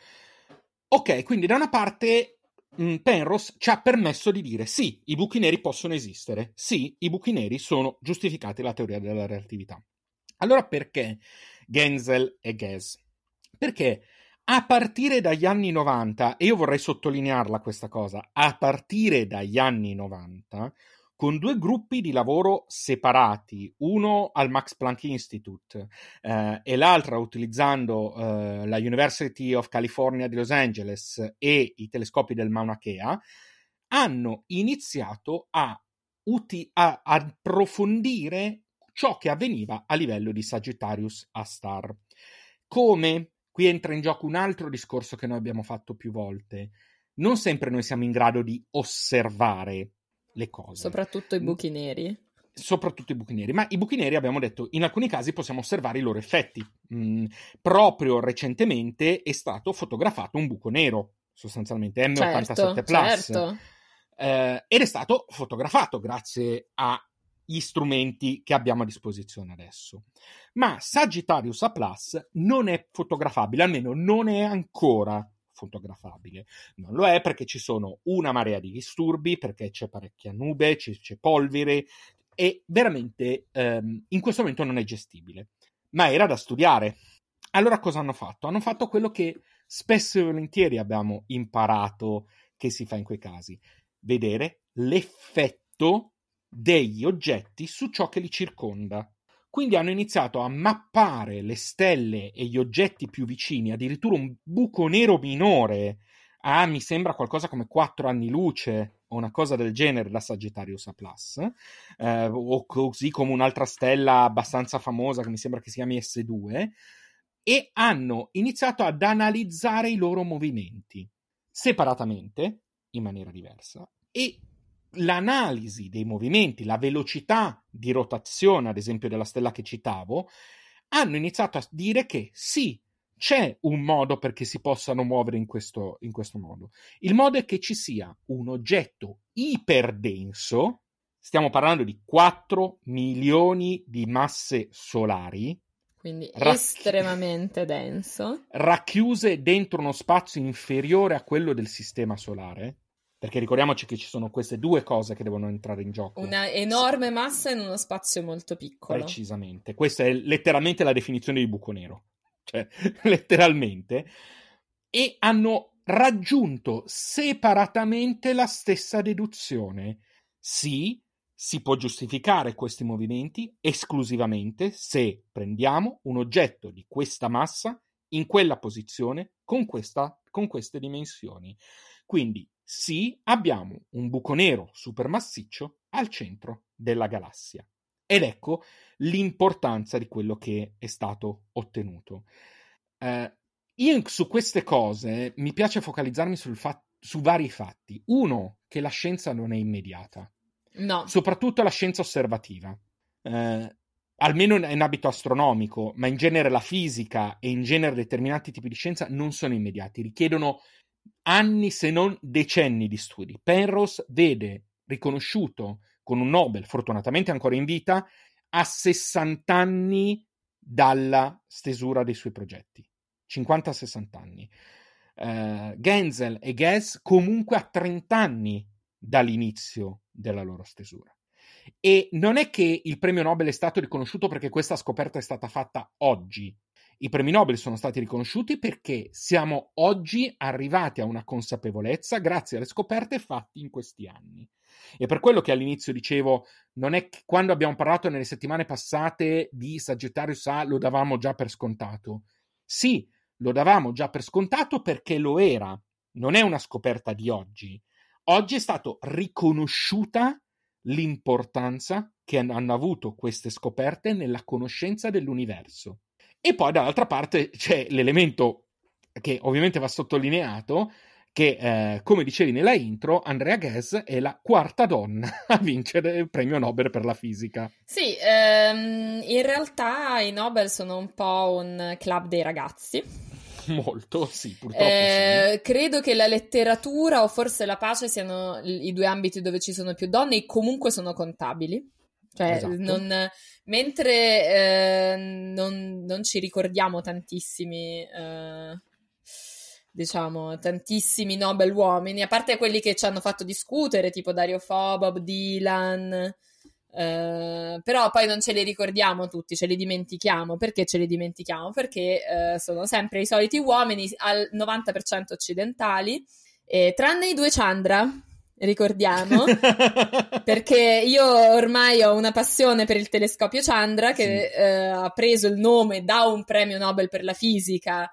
Ok, quindi da una parte mh, mm, Penrose ci ha permesso di dire sì, i buchi neri possono esistere, sì, i buchi neri sono giustificati dalla teoria della relatività. Allora perché Genzel e Ges? Perché a partire dagli anni 90, e io vorrei sottolinearla questa cosa, a partire dagli anni 90 con due gruppi di lavoro separati, uno al Max Planck Institute eh, e l'altro utilizzando eh, la University of California di Los Angeles e i telescopi del Mauna Kea, hanno iniziato a, uti- a approfondire ciò che avveniva a livello di Sagittarius A star. Come? Qui entra in gioco un altro discorso che noi abbiamo fatto più volte. Non sempre noi siamo in grado di osservare le cose. Soprattutto i buchi neri. Soprattutto i buchi neri, ma i buchi neri abbiamo detto in alcuni casi possiamo osservare i loro effetti. Mm, proprio recentemente è stato fotografato un buco nero, sostanzialmente M87 certo, Plus. Certo. Eh, ed è stato fotografato grazie agli strumenti che abbiamo a disposizione adesso. Ma Sagittarius A Plus non è fotografabile, almeno non è ancora fotografabile. Non lo è perché ci sono una marea di disturbi, perché c'è parecchia nube, c'è, c'è polvere, e veramente ehm, in questo momento non è gestibile. Ma era da studiare. Allora cosa hanno fatto? Hanno fatto quello che spesso e volentieri abbiamo imparato che si fa in quei casi, vedere l'effetto degli oggetti su ciò che li circonda. Quindi hanno iniziato a mappare le stelle e gli oggetti più vicini, addirittura un buco nero minore. A, mi sembra, qualcosa come 4 anni luce o una cosa del genere da Sagittarius A+, eh, o così come un'altra stella abbastanza famosa che mi sembra che si chiami S2, e hanno iniziato ad analizzare i loro movimenti separatamente, in maniera diversa, e l'analisi dei movimenti, la velocità di rotazione, ad esempio, della stella che citavo, hanno iniziato a dire che sì, c'è un modo perché si possano muovere in questo, in questo modo. Il modo è che ci sia un oggetto iperdenso, stiamo parlando di 4 milioni di masse solari, quindi racchi- estremamente denso, racchiuse dentro uno spazio inferiore a quello del sistema solare, perché ricordiamoci che ci sono queste due cose che devono entrare in gioco. Una enorme massa in uno spazio molto piccolo. Precisamente. Questa è letteralmente la definizione di buco nero. Cioè, *laughs* letteralmente. E hanno raggiunto separatamente la stessa deduzione. Sì, si può giustificare questi movimenti esclusivamente se prendiamo un oggetto di questa massa in quella posizione con, questa, con queste dimensioni. Quindi sì, abbiamo un buco nero supermassiccio al centro della galassia. Ed ecco l'importanza di quello che è stato ottenuto. Eh, io su queste cose mi piace focalizzarmi fa- su vari fatti. Uno, che la scienza non è immediata. No. Soprattutto la scienza osservativa. Eh, almeno in ambito astronomico, ma in genere la fisica e in genere determinati tipi di scienza non sono immediati, richiedono anni se non decenni di studi. Penrose vede riconosciuto con un Nobel, fortunatamente ancora in vita, a 60 anni dalla stesura dei suoi progetti. 50-60 anni. Uh, Genzel e Guess comunque a 30 anni dall'inizio della loro stesura. E non è che il premio Nobel è stato riconosciuto perché questa scoperta è stata fatta oggi, i premi Nobel sono stati riconosciuti perché siamo oggi arrivati a una consapevolezza grazie alle scoperte fatte in questi anni. E per quello che all'inizio dicevo, non è che quando abbiamo parlato nelle settimane passate di Sagittarius A lo davamo già per scontato. Sì, lo davamo già per scontato perché lo era, non è una scoperta di oggi. Oggi è stato riconosciuta l'importanza che hanno avuto queste scoperte nella conoscenza dell'universo. E poi dall'altra parte c'è l'elemento che ovviamente va sottolineato, che eh, come dicevi nella intro, Andrea Ghez è la quarta donna *laughs* a vincere il premio Nobel per la fisica. Sì, ehm, in realtà i Nobel sono un po' un club dei ragazzi. Molto, sì, purtroppo. Eh, sì. Credo che la letteratura o forse la pace siano i due ambiti dove ci sono più donne e comunque sono contabili. Cioè, esatto. non, mentre eh, non, non, ci ricordiamo tantissimi, eh, diciamo, tantissimi Nobel uomini, a parte quelli che ci hanno fatto discutere, tipo Dario Fo, Bob Dylan, eh, però poi non ce li ricordiamo tutti, ce li dimentichiamo. Perché ce li dimentichiamo? Perché eh, sono sempre i soliti uomini, al 90% occidentali, tranne i due Chandra ricordiamo, *laughs* perché io ormai ho una passione per il telescopio Chandra che sì. eh, ha preso il nome da un premio Nobel per la fisica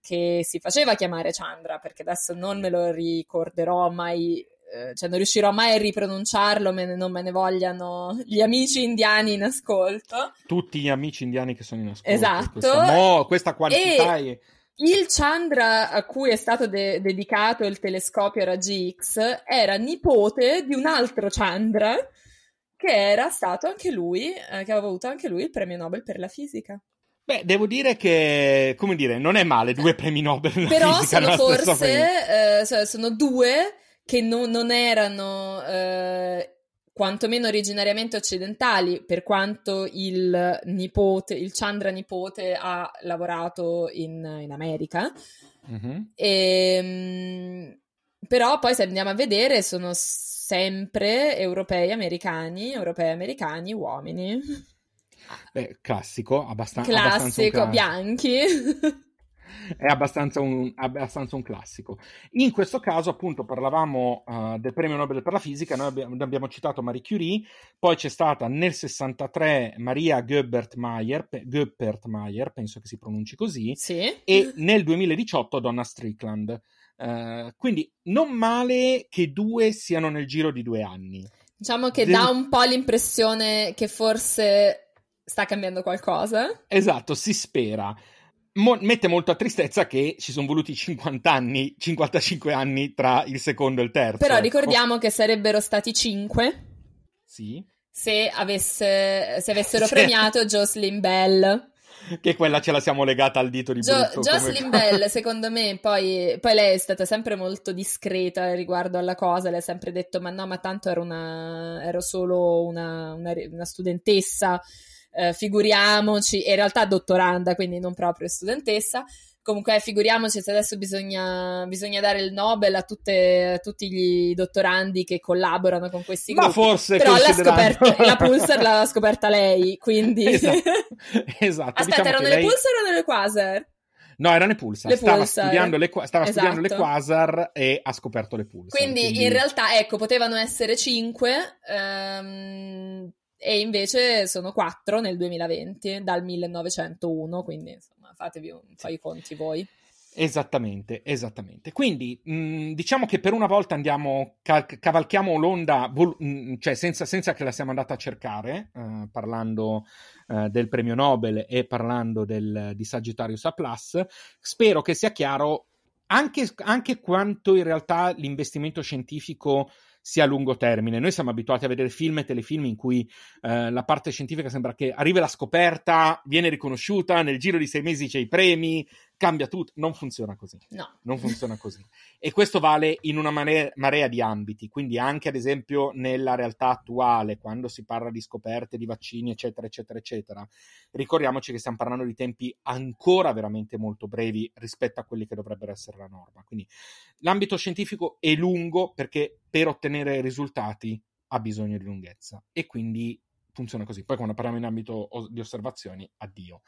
che si faceva chiamare Chandra, perché adesso non me lo ricorderò mai, eh, cioè non riuscirò mai a ripronunciarlo, me ne, non me ne vogliano gli amici indiani in ascolto. Tutti gli amici indiani che sono in ascolto. Esatto. Questa, mo, questa quantità e... è il Chandra a cui è stato de- dedicato il telescopio a raggi X era nipote di un altro Chandra che era stato anche lui, eh, che aveva avuto anche lui il premio Nobel per la fisica. Beh, devo dire che, come dire, non è male due premi Nobel. Però sono forse, eh, sono due che no, non erano eh, quantomeno originariamente occidentali, per quanto il nipote, il Chandra nipote ha lavorato in, in America. Mm-hmm. E, ehm, però poi se andiamo a vedere sono sempre europei, americani, europei, americani, uomini. Beh, classico, abbastan- classico, abbastanza bianchi. *laughs* è abbastanza un, abbastanza un, classico. In questo caso, appunto, parlavamo uh, del premio Nobel per la fisica, noi abbiamo, abbiamo, citato Marie Curie, poi c'è stata nel 63 Maria Goebbert Mayer, Goeppert Mayer penso che si pronunci così, sì. e nel 2018 Donna Strickland. Uh, quindi non male che due siano nel giro di due anni. Diciamo che Del... dà un po' l'impressione che forse sta cambiando qualcosa. Esatto, si spera. Mo- mette molta tristezza che ci sono voluti 50 anni, 55 anni tra il secondo e il terzo. Però ricordiamo che sarebbero stati 5. Sì. Se, avesse, se avessero *laughs* se... premiato Jocelyn Bell. Che quella ce la siamo legata al dito di jo- Jocelyn Bell, *laughs* secondo me, poi, poi, lei è stata sempre molto discreta riguardo alla cosa. Lei ha sempre detto: Ma no, ma tanto ero, una, ero solo una, una, una studentessa eh, figuriamoci, in realtà dottoranda, quindi non proprio studentessa. Comunque, figuriamoci se adesso bisogna, bisogna dare il Nobel a, tutte, a, tutti gli dottorandi che collaborano con questi gruppi. Ma forse Però considerando... scoperta, la Pulsar l'ha *laughs* scoperta lei, quindi... Esatto. *laughs* esatto. Aspetta, diciamo erano lei... le Pulsar o le Quasar? No, erano le Pulsar. Le stava, pulsar. Studiando, le, stava esatto. studiando le Quasar e ha scoperto le Pulsar. Quindi, quindi... in realtà, ecco, potevano essere cinque. Ehm, e invece sono quattro nel 2020, dal 1901, quindi insomma fatevi un po' i conti voi. Esattamente, esattamente. Quindi mh, diciamo che per una volta andiamo, cal- cavalchiamo l'onda, vol- mh, cioè senza, senza, che la siamo andata a cercare, uh, parlando uh, del premio Nobel e parlando del, di Sagittarius A. Spero che sia chiaro anche, anche quanto in realtà l'investimento scientifico sia a lungo termine. Noi siamo abituati a vedere film e telefilm in cui eh, la parte scientifica sembra che arrivi la scoperta, viene riconosciuta, nel giro di sei mesi c'è i premi, cambia tutto. Non funziona così. No. Non funziona così. E questo vale in una marea, marea di ambiti, quindi anche ad esempio nella realtà attuale, quando si parla di scoperte, di vaccini, eccetera, eccetera, eccetera. Ricordiamoci che stiamo parlando di tempi ancora veramente molto brevi rispetto a quelli che dovrebbero essere la norma. Quindi l'ambito scientifico è lungo perché per ottenere risultati ha bisogno di lunghezza e quindi funziona così. Poi quando parliamo in ambito di osservazioni, addio.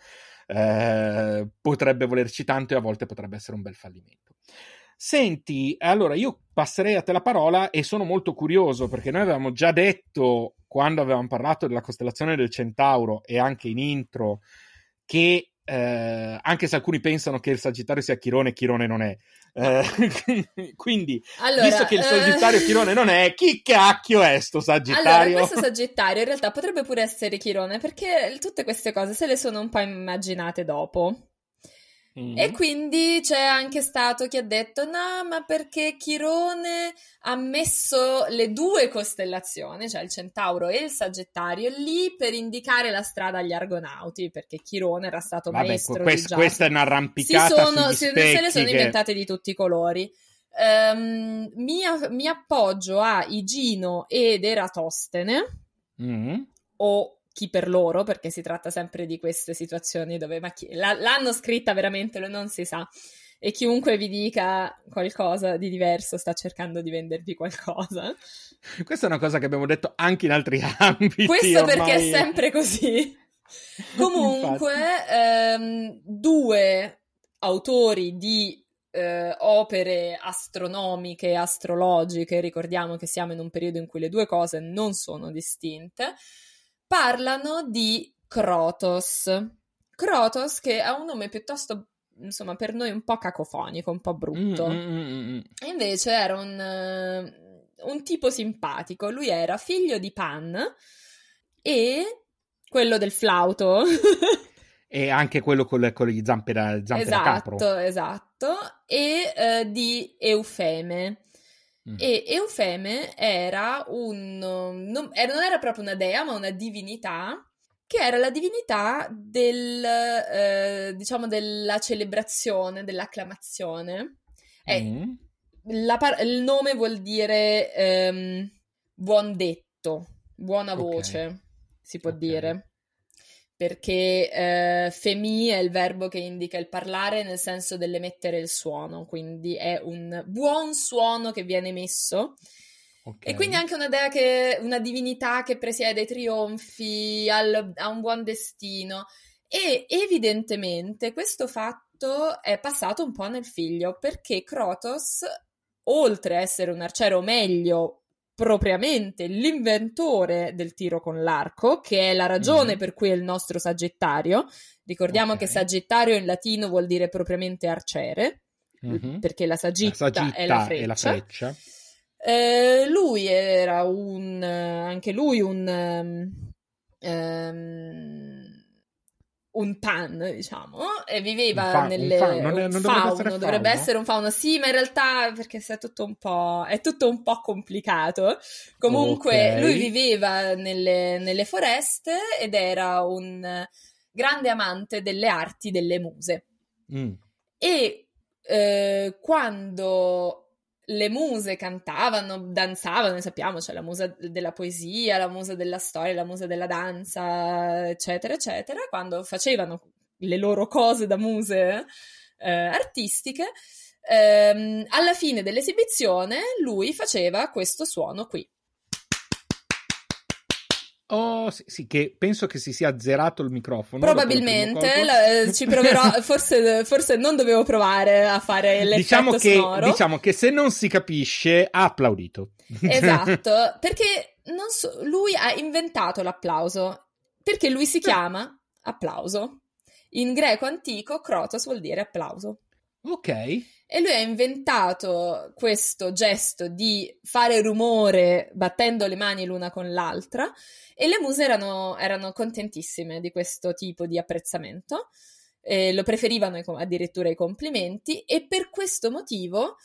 Eh, potrebbe volerci tanto e a volte potrebbe essere un bel fallimento. Senti, allora io passerei a te la parola e sono molto curioso perché noi avevamo già detto quando avevamo parlato della costellazione del Centauro e anche in intro che eh, anche se alcuni pensano che il Sagittario sia Chirone, Chirone non è. Eh, *laughs* quindi, allora, visto che il Sagittario eh... Chirone non è, chi cacchio è sto Sagittario? Allora, questo Sagittario in realtà potrebbe pure essere Chirone perché tutte queste cose se le sono un po' immaginate dopo. Mm. E quindi c'è anche stato chi ha detto: no, ma perché Chirone ha messo le due costellazioni, cioè il Centauro e il Sagittario, lì per indicare la strada agli Argonauti, perché Chirone era stato Vabbè, maestro quest- Questa è un'arrampicata. Si sono, si, se le sono che... inventate di tutti i colori. Um, mi, mi, appoggio a Igino ed Eratostene. Mm. O chi per loro, perché si tratta sempre di queste situazioni dove ma chi, la, l'hanno scritta veramente, non si sa. E chiunque vi dica qualcosa di diverso sta cercando di vendervi qualcosa. Questa è una cosa che abbiamo detto anche in altri *laughs* ambiti. Questo ormai. perché è sempre così. *laughs* Comunque, ehm, due autori di eh, opere astronomiche e astrologiche, ricordiamo che siamo in un periodo in cui le due cose non sono distinte, parlano di Crotos. Crotos che ha un nome piuttosto insomma per noi un po' cacofonico, un po' brutto. Mm, mm, mm, mm. e invece era un, uh, un tipo simpatico. Lui era figlio di Pan e quello del flauto. e anche quello con le, con le zampe da, zampe esatto, capro. Esatto, e uh, di Eufeme. Mm. E Eufeme era un. Non, era, non era proprio una dea, ma una divinità che era la divinità del, eh, diciamo, della celebrazione, dell'acclamazione. Eh, mm. Par- il nome vuol dire ehm, buon detto, buona voce, okay. si può okay. dire perché eh, femi è il verbo che indica il parlare nel senso dell'emettere il suono, quindi è un buon suono che viene emesso Okay. E quindi anche una dea che, una divinità che presiede ai trionfi, al, a un buon destino. E evidentemente questo fatto è passato un po' nel figlio, perché Krotos, oltre a essere un arciere, o meglio, propriamente l'inventore del tiro con l'arco, che è la ragione mm. per cui è il nostro Sagittario. Ricordiamo okay. che Sagittario in latino vuol dire propriamente arciere, mm-hmm. perché la sagitta, la sagitta, è la freccia. È la freccia. Eh, lui era un anche lui un um, un pan, diciamo, e viveva fa- nelle... Fa- non, è, non fauno, dovrebbe, essere, dovrebbe essere un fauno, sì, ma in realtà perché è tutto un po', è tutto un po' complicato. Comunque okay. lui viveva nelle, nelle foreste ed era un grande amante delle arti delle muse. Mm. E eh, quando le muse cantavano, danzavano, sappiamo, c'è la musa della poesia, la musa della storia, la musa della danza, eccetera, eccetera, quando facevano le loro cose da muse eh, artistiche, ehm, alla fine dell'esibizione lui faceva questo suono qui. Oh, sì, sì, che penso che si sia azzerato il microfono. Probabilmente, la, eh, ci proverò, *laughs* forse, forse, non dovevo provare a fare l'effetto diciamo che, sonoro. Diciamo che se non si capisce, ha applaudito. Esatto, *laughs* perché so, lui ha inventato l'applauso, perché lui si chiama applauso. In greco antico, krotos vuol dire applauso. Ok. E lui ha inventato questo gesto di fare rumore battendo le mani l'una con l'altra e le muse erano, erano contentissime di questo tipo di apprezzamento, eh, lo preferivano addirittura i complimenti e per questo motivo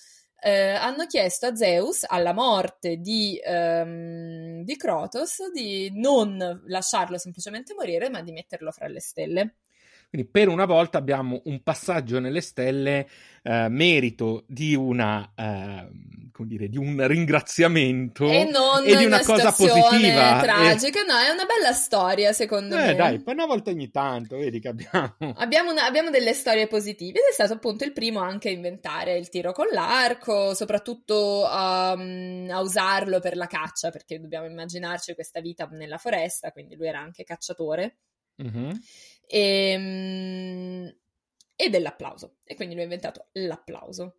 eh, hanno chiesto a Zeus, alla morte di, ehm, di Krotos, di non lasciarlo semplicemente morire, ma di metterlo fra le stelle. Quindi per una volta abbiamo un passaggio nelle stelle eh, merito di una eh, come dire, di un ringraziamento e, non e di una, una cosa positiva tragica, e... no, è una bella storia secondo eh, me. dai, poi una volta ogni tanto, vedi che abbiamo *laughs* abbiamo, una, abbiamo delle storie positive ed è stato appunto il primo anche a inventare il tiro con l'arco, soprattutto um, a usarlo per la caccia, perché dobbiamo immaginarci questa vita nella foresta, quindi lui era anche cacciatore. Mm-hmm. E, ehm, e dell'applauso. E quindi lui ha inventato l'applauso.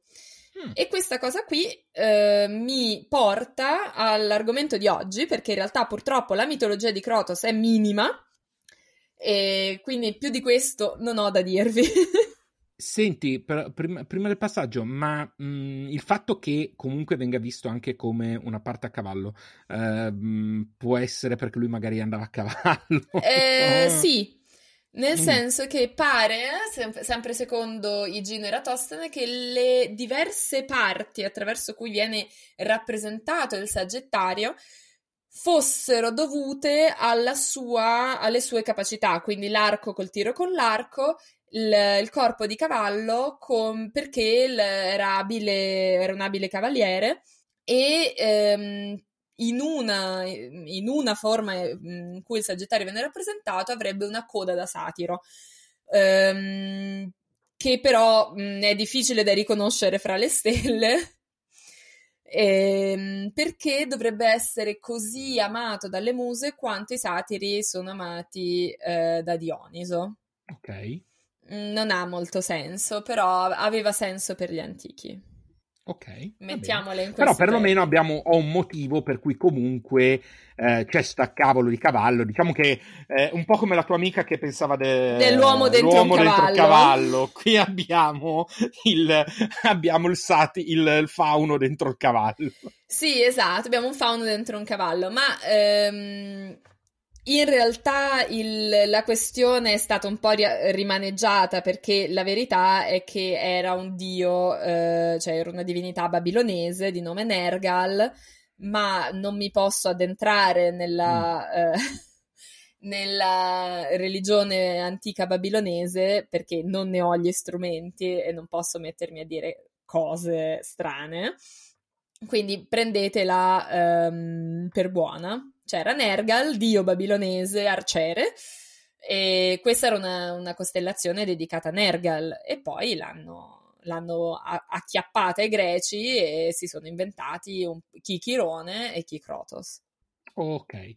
Mm. E questa cosa qui eh, mi porta all'argomento di oggi, perché in realtà purtroppo la mitologia di Krotos è minima, e quindi più di questo non ho da dirvi. *laughs* Senti, per, prima, prima, del passaggio, ma mh, mm, il fatto che comunque venga visto anche come una parte a cavallo, eh, mh, può essere perché lui magari andava a cavallo? Eh, oh. *laughs* Sì, nel mm. senso che pare, sempre secondo Igino Eratostene, che le diverse parti attraverso cui viene rappresentato il Sagittario fossero dovute sua, alle sue capacità, quindi l'arco col tiro con l'arco, il, il corpo di cavallo con, perché il, era, abile, era un abile cavaliere e ehm, in una, in una forma in cui il Sagittario viene rappresentato avrebbe una coda da satiro. Ehm, che però mh, è difficile da riconoscere fra le stelle. *laughs* Ehm, perché dovrebbe essere così amato dalle muse quanto i satiri sono amati eh, da Dioniso. Ok. Non ha molto senso, però aveva senso per gli antichi. Ok. Mettiamole in questo. Però perlomeno abbiamo ho un motivo per cui comunque eh, c'è sta cavolo di cavallo. Diciamo che eh, un po' come la tua amica che pensava de... dell'uomo dentro l'uomo un cavallo. Dentro cavallo. *laughs* Qui abbiamo il, abbiamo il, sati, il, il, fauno dentro il cavallo. Sì, esatto, abbiamo un fauno dentro un cavallo, ma ehm, in realtà il, la questione è stata un po' ri- rimaneggiata perché la verità è che era un dio, eh, cioè era una divinità babilonese di nome Nergal, ma non mi posso addentrare nella, mm. eh, *laughs* nella religione antica babilonese perché non ne ho gli strumenti e non posso mettermi a dire cose strane. Quindi prendetela um, per buona c'era Nergal, dio babilonese, arciere, e questa era una, una costellazione dedicata a Nergal, e poi l'hanno, l'hanno acchiappata ai greci e si sono inventati un, chi Chirone e chi Crotos. Ok.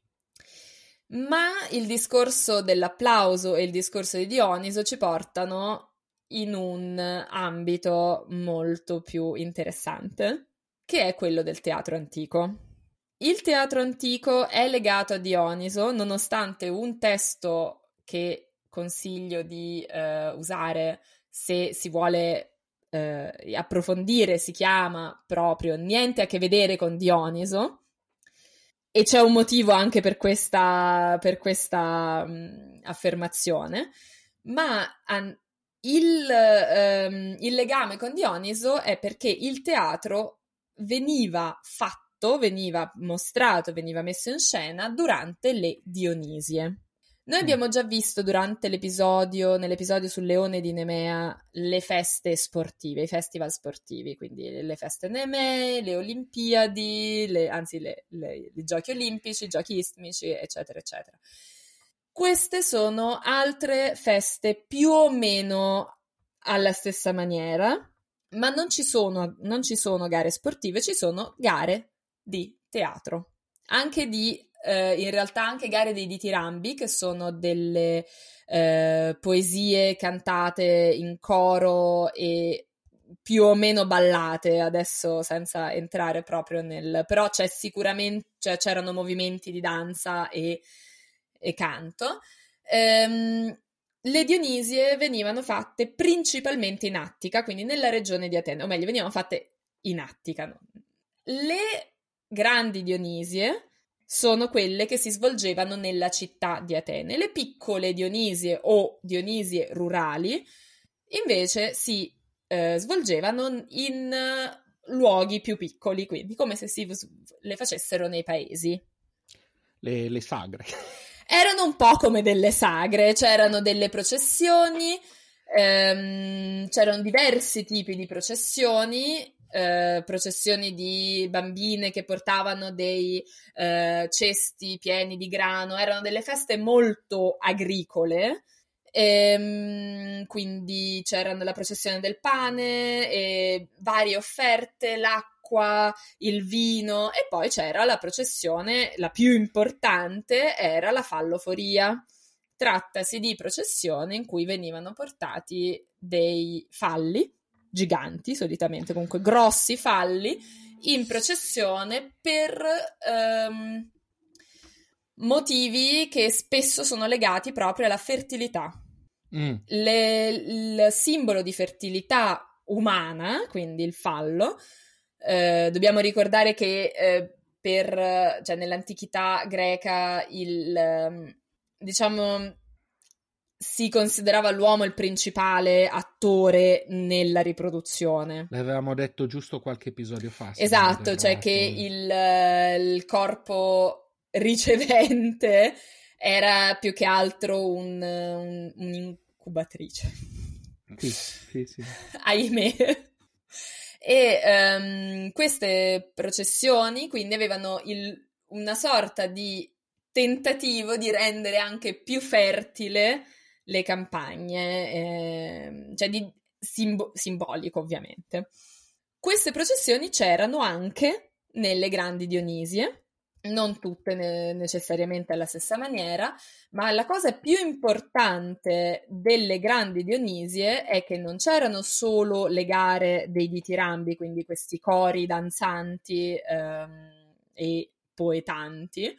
Ma il discorso dell'applauso e il discorso di Dioniso ci portano in un ambito molto più interessante, che è quello del teatro antico. Il teatro antico è legato a Dioniso, nonostante un testo che consiglio di eh, usare se si vuole eh, approfondire, si chiama proprio Niente a che vedere con Dioniso. E c'è un motivo anche per questa, per questa mh, affermazione, ma an- il, ehm, il legame con Dioniso è perché il teatro veniva fatto, veniva mostrato, veniva messo in scena durante le Dionisie. Noi mm. abbiamo già visto durante l'episodio, nell'episodio sul leone di Nemea, le feste sportive, i festival sportivi, quindi le feste Nemee, le Olimpiadi, le, anzi le, le, i giochi olimpici, i giochi istmici, eccetera, eccetera. Queste sono altre feste più o meno alla stessa maniera, ma non ci sono, non ci sono gare sportive, ci sono gare di teatro. Anche di, eh, in realtà anche gare dei ditirambi, che sono delle eh, poesie cantate in coro e più o meno ballate adesso senza entrare proprio nel però c'è sicuramente cioè, c'erano movimenti di danza e e canto, ehm, le Dionisie venivano fatte principalmente in Attica, quindi nella regione di Atene, o meglio, venivano fatte in Attica. Le grandi Dionisie sono quelle che si svolgevano nella città di Atene. Le piccole Dionisie o Dionisie rurali invece si eh, svolgevano in luoghi più piccoli, quindi come se si le facessero nei paesi. Le, le sagre *laughs* erano un po' come delle sagre, c'erano delle processioni, ehm, c'erano diversi tipi di processioni, eh, processioni di bambine che portavano dei eh, cesti pieni di grano, erano delle feste molto agricole. Ehm, quindi c'erano la processione del pane e varie offerte, l'acqua, il vino e poi c'era la processione, la più importante era la falloforia. Trattasi di processione in cui venivano portati dei falli giganti, solitamente comunque grossi falli, in processione per ehm, motivi che spesso sono legati proprio alla fertilità. Mm. Le, il simbolo di fertilità umana, quindi il fallo, eh, dobbiamo ricordare che eh, per, cioè, nell'antichità greca il, ehm, diciamo, si considerava l'uomo il principale attore nella riproduzione. L'avevamo detto giusto qualche episodio fa. Esatto, cioè che il, eh, il, corpo ricevente era più che altro un, un, un'incubatrice. Sì, sì, sì. *laughs* Ahimè. E um, queste processioni quindi avevano il, una sorta di tentativo di rendere anche più fertile le campagne, eh, cioè di simbo- simbolico ovviamente. Queste processioni c'erano anche nelle grandi Dionisie, non tutte ne- necessariamente alla stessa maniera, ma la cosa più importante delle grandi Dionisie è che non c'erano solo le gare dei ditirambi, quindi questi cori danzanti ehm, e poetanti,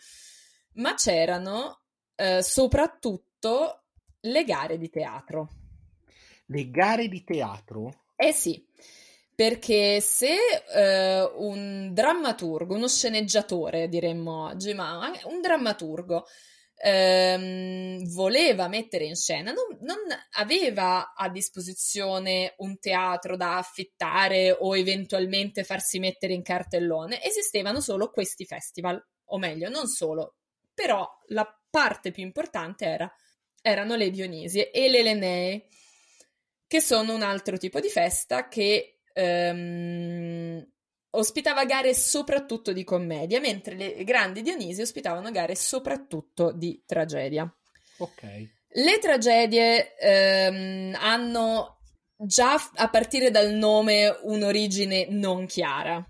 ma c'erano eh, soprattutto le gare di teatro. Le gare di teatro? Eh sì, perché se eh, un drammaturgo, uno sceneggiatore diremmo oggi, ma un drammaturgo ehm, voleva mettere in scena, non, non, aveva a disposizione un teatro da affittare o eventualmente farsi mettere in cartellone, esistevano solo questi festival, o meglio, non solo, però la parte più importante era, erano le Dionisie e le Elenee, che sono un altro tipo di festa che ehm, ospitava gare soprattutto di commedia, mentre le grandi Dionisi ospitavano gare soprattutto di tragedia. Ok. Le tragedie ehm, hanno già a partire dal nome un'origine non chiara.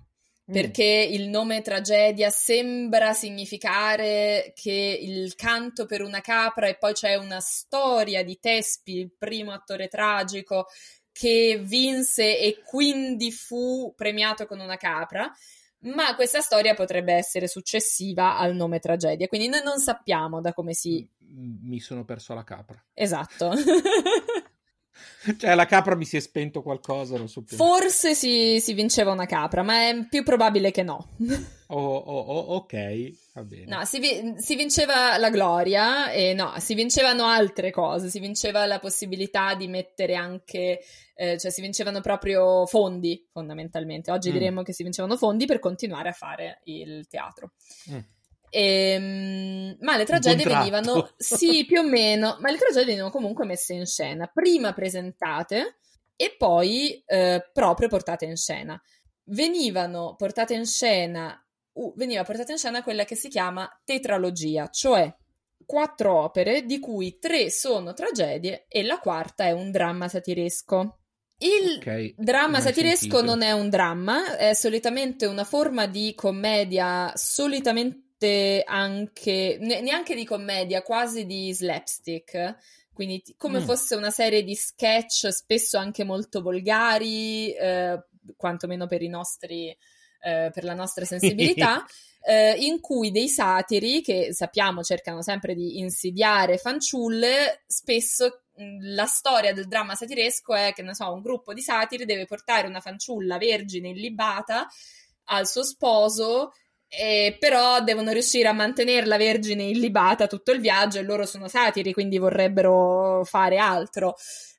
Mm. Perché mm. il nome tragedia sembra significare che il canto per una capra e poi c'è una storia di Tespi, il primo attore tragico, che vinse e quindi fu premiato con una capra ma questa storia potrebbe essere successiva al nome tragedia, quindi noi non sappiamo da come si... Mi sono perso la capra. Esatto. *laughs* *laughs* cioè, la capra mi si è spento qualcosa, non so più. Forse si, si vinceva una capra, ma è più probabile che no. *laughs* oh, oh, oh, ok, va bene. No, si, vi- si, vinceva la gloria e no, si vincevano altre cose, si vinceva la possibilità di mettere anche eh, cioè si vincevano proprio fondi fondamentalmente. Oggi mm. diremmo che si vincevano fondi per continuare a fare il teatro. Mm. Ehm, ma le tragedie venivano, sì, più o meno, ma le tragedie venivano comunque messe in scena, prima presentate e poi eh, proprio portate in scena. Venivano portate in scena, uh, veniva portata in scena quella che si chiama tetralogia, cioè quattro opere di cui tre sono tragedie e la quarta è un dramma satiresco. Il okay, dramma satiresco non è un dramma, è solitamente una forma di commedia, solitamente anche, neanche di commedia, quasi di slapstick, quindi come mm. fosse una serie di sketch, spesso anche molto volgari, eh, quantomeno per i nostri, eh, per la nostra sensibilità. *laughs* eh, in cui dei satiri, che sappiamo cercano sempre di insidiare fanciulle, spesso la storia del dramma satiresco è che, ne so, un gruppo di satiri deve portare una fanciulla vergine illibata al suo sposo, eh, però devono riuscire a mantenerla vergine illibata tutto il viaggio e loro sono satiri, quindi vorrebbero fare altro.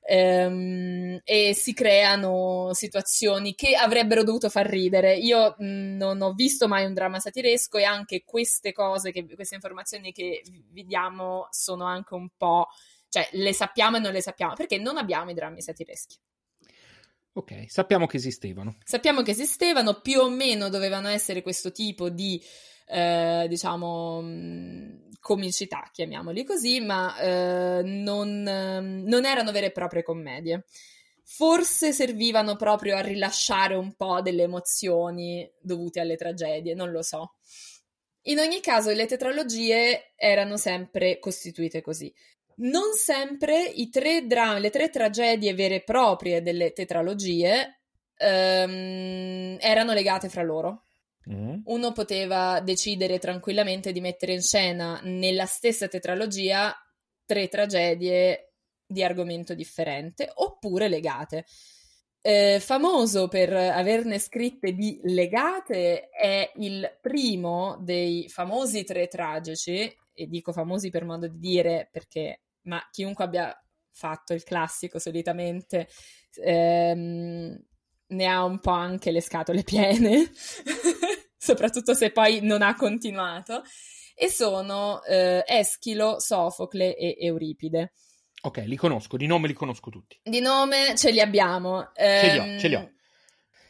Ehm, e si creano situazioni che avrebbero dovuto far ridere. Io mh, non ho visto mai un dramma satiresco e anche queste cose, che, queste informazioni che vi diamo sono anche un po' Cioè, le sappiamo e non le sappiamo, perché non abbiamo i drammi satireschi. Ok, sappiamo che esistevano. Sappiamo che esistevano, più o meno dovevano essere questo tipo di, eh, diciamo, mm, comicità, chiamiamoli così, ma eh, non, non erano vere e proprie commedie. Forse servivano proprio a rilasciare un po' delle emozioni dovute alle tragedie, non lo so. In ogni caso, le tetralogie erano sempre costituite così. Non sempre i tre drammi, le tre tragedie vere e proprie delle tetralogie ehm, erano legate fra loro. Mm. Uno poteva decidere tranquillamente di mettere in scena nella stessa tetralogia tre tragedie di argomento differente oppure legate. Eh, famoso per averne scritte di legate è il primo dei famosi tre tragici, e dico famosi per modo di dire perché ma chiunque abbia fatto il classico solitamente ehm, ne ha un po' anche le scatole piene, *laughs* soprattutto se poi non ha continuato, e sono eh, Eschilo, Sofocle e Euripide. Ok, li conosco, di nome li conosco tutti. Di nome ce li abbiamo. ce li ho, ce li ho.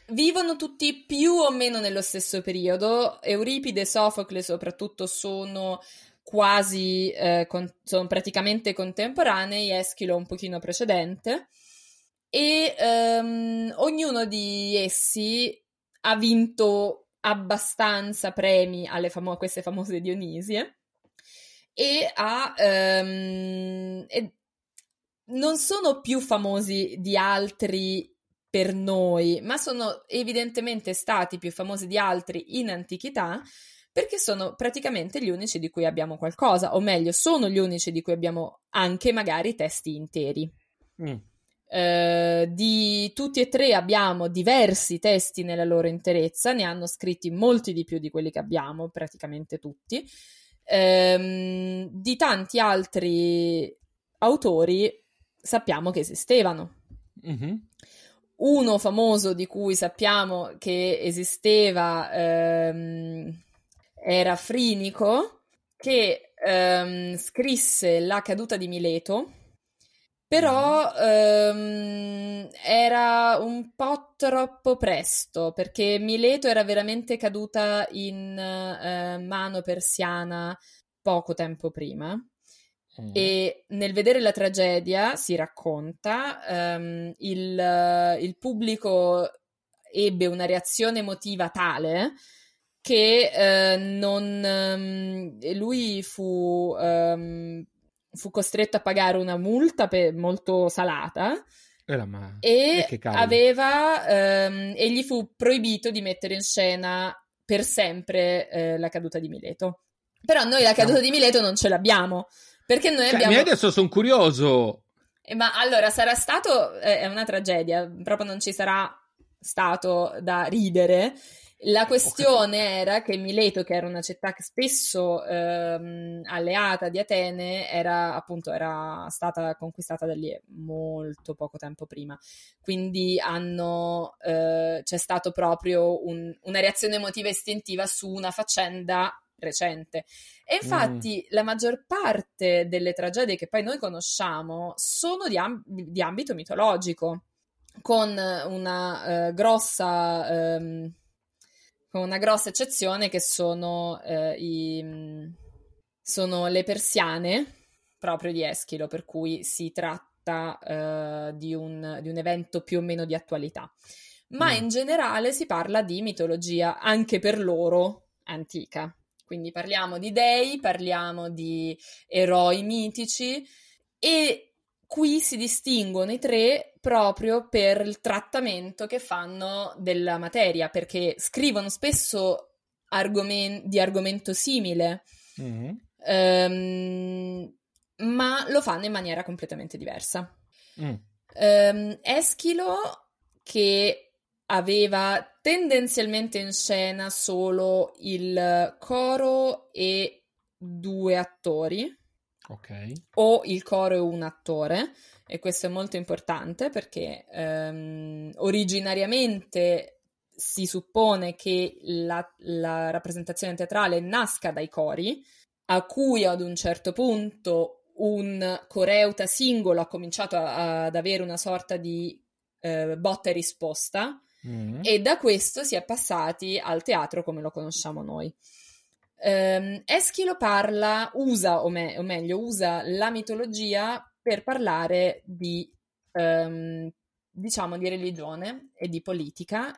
Vivono tutti più o meno nello stesso periodo. Euripide e Sofocle soprattutto sono quasi, eh, con, sono praticamente contemporanei, Eschilo un pochino precedente, e um, ognuno di essi ha vinto abbastanza premi alle famo- queste famose Dionisie e, ha, um, e non sono più famosi di altri per noi, ma sono evidentemente stati più famosi di altri in antichità perché sono praticamente gli unici di cui abbiamo qualcosa, o meglio, sono gli unici di cui abbiamo anche magari testi interi. Mm. Uh, di tutti e tre abbiamo diversi testi nella loro interezza, ne hanno scritti molti di più di quelli che abbiamo, praticamente tutti. Um, di tanti altri autori sappiamo che esistevano. Mm-hmm. Uno famoso di cui sappiamo che esisteva um, era Frinico che ehm, scrisse La caduta di Mileto, però ehm, era un po' troppo presto perché Mileto era veramente caduta in eh, mano persiana poco tempo prima. Mm. E nel vedere la tragedia si racconta, um, il, il, pubblico ebbe una reazione emotiva tale che uh, non, um, lui fu, um, fu, costretto a pagare una multa pe- molto salata. Ma... E, e aveva e gli fu proibito di mettere in scena per sempre eh, la caduta di Mileto. Però noi la caduta di Mileto non ce l'abbiamo. Perché noi cioè, abbiamo... adesso sono curioso. Eh, ma allora sarà stato... Eh, è una tragedia, proprio non ci sarà stato da ridere. La questione era che Mileto, che era una città che spesso ehm, alleata di Atene, era appunto era stata conquistata da lì molto poco tempo prima. Quindi hanno, eh, c'è stato proprio un, una reazione emotiva istintiva su una faccenda recente. E infatti mm. la maggior parte delle tragedie che poi noi conosciamo sono di, amb- di ambito mitologico, con una uh, grossa... Um, con una grossa eccezione che sono, uh, i, sono le persiane, proprio di Eschilo, per cui si tratta uh, di, un, di, un, evento più o meno di attualità. Ma mm. in generale si parla di mitologia anche per loro antica. Quindi parliamo di dei, parliamo di eroi mitici e qui si distinguono i tre proprio per il trattamento che fanno della materia, perché scrivono spesso argomen- di argomento simile, mm-hmm. um, ma lo fanno in maniera completamente diversa. Mm. Um, Eschilo, che aveva tendenzialmente in scena solo il coro e due attori. Ok. O il coro e un attore. E questo è molto importante perché um, originariamente si suppone che la, la rappresentazione teatrale nasca dai cori, a cui ad un certo punto un coreuta singolo ha cominciato a, ad avere una sorta di eh, botta e risposta mm. e da questo si è passati al teatro come lo conosciamo noi. Um, Eschilo parla, usa, o, me- o, meglio, usa la mitologia per parlare di, um, diciamo, di religione e di politica,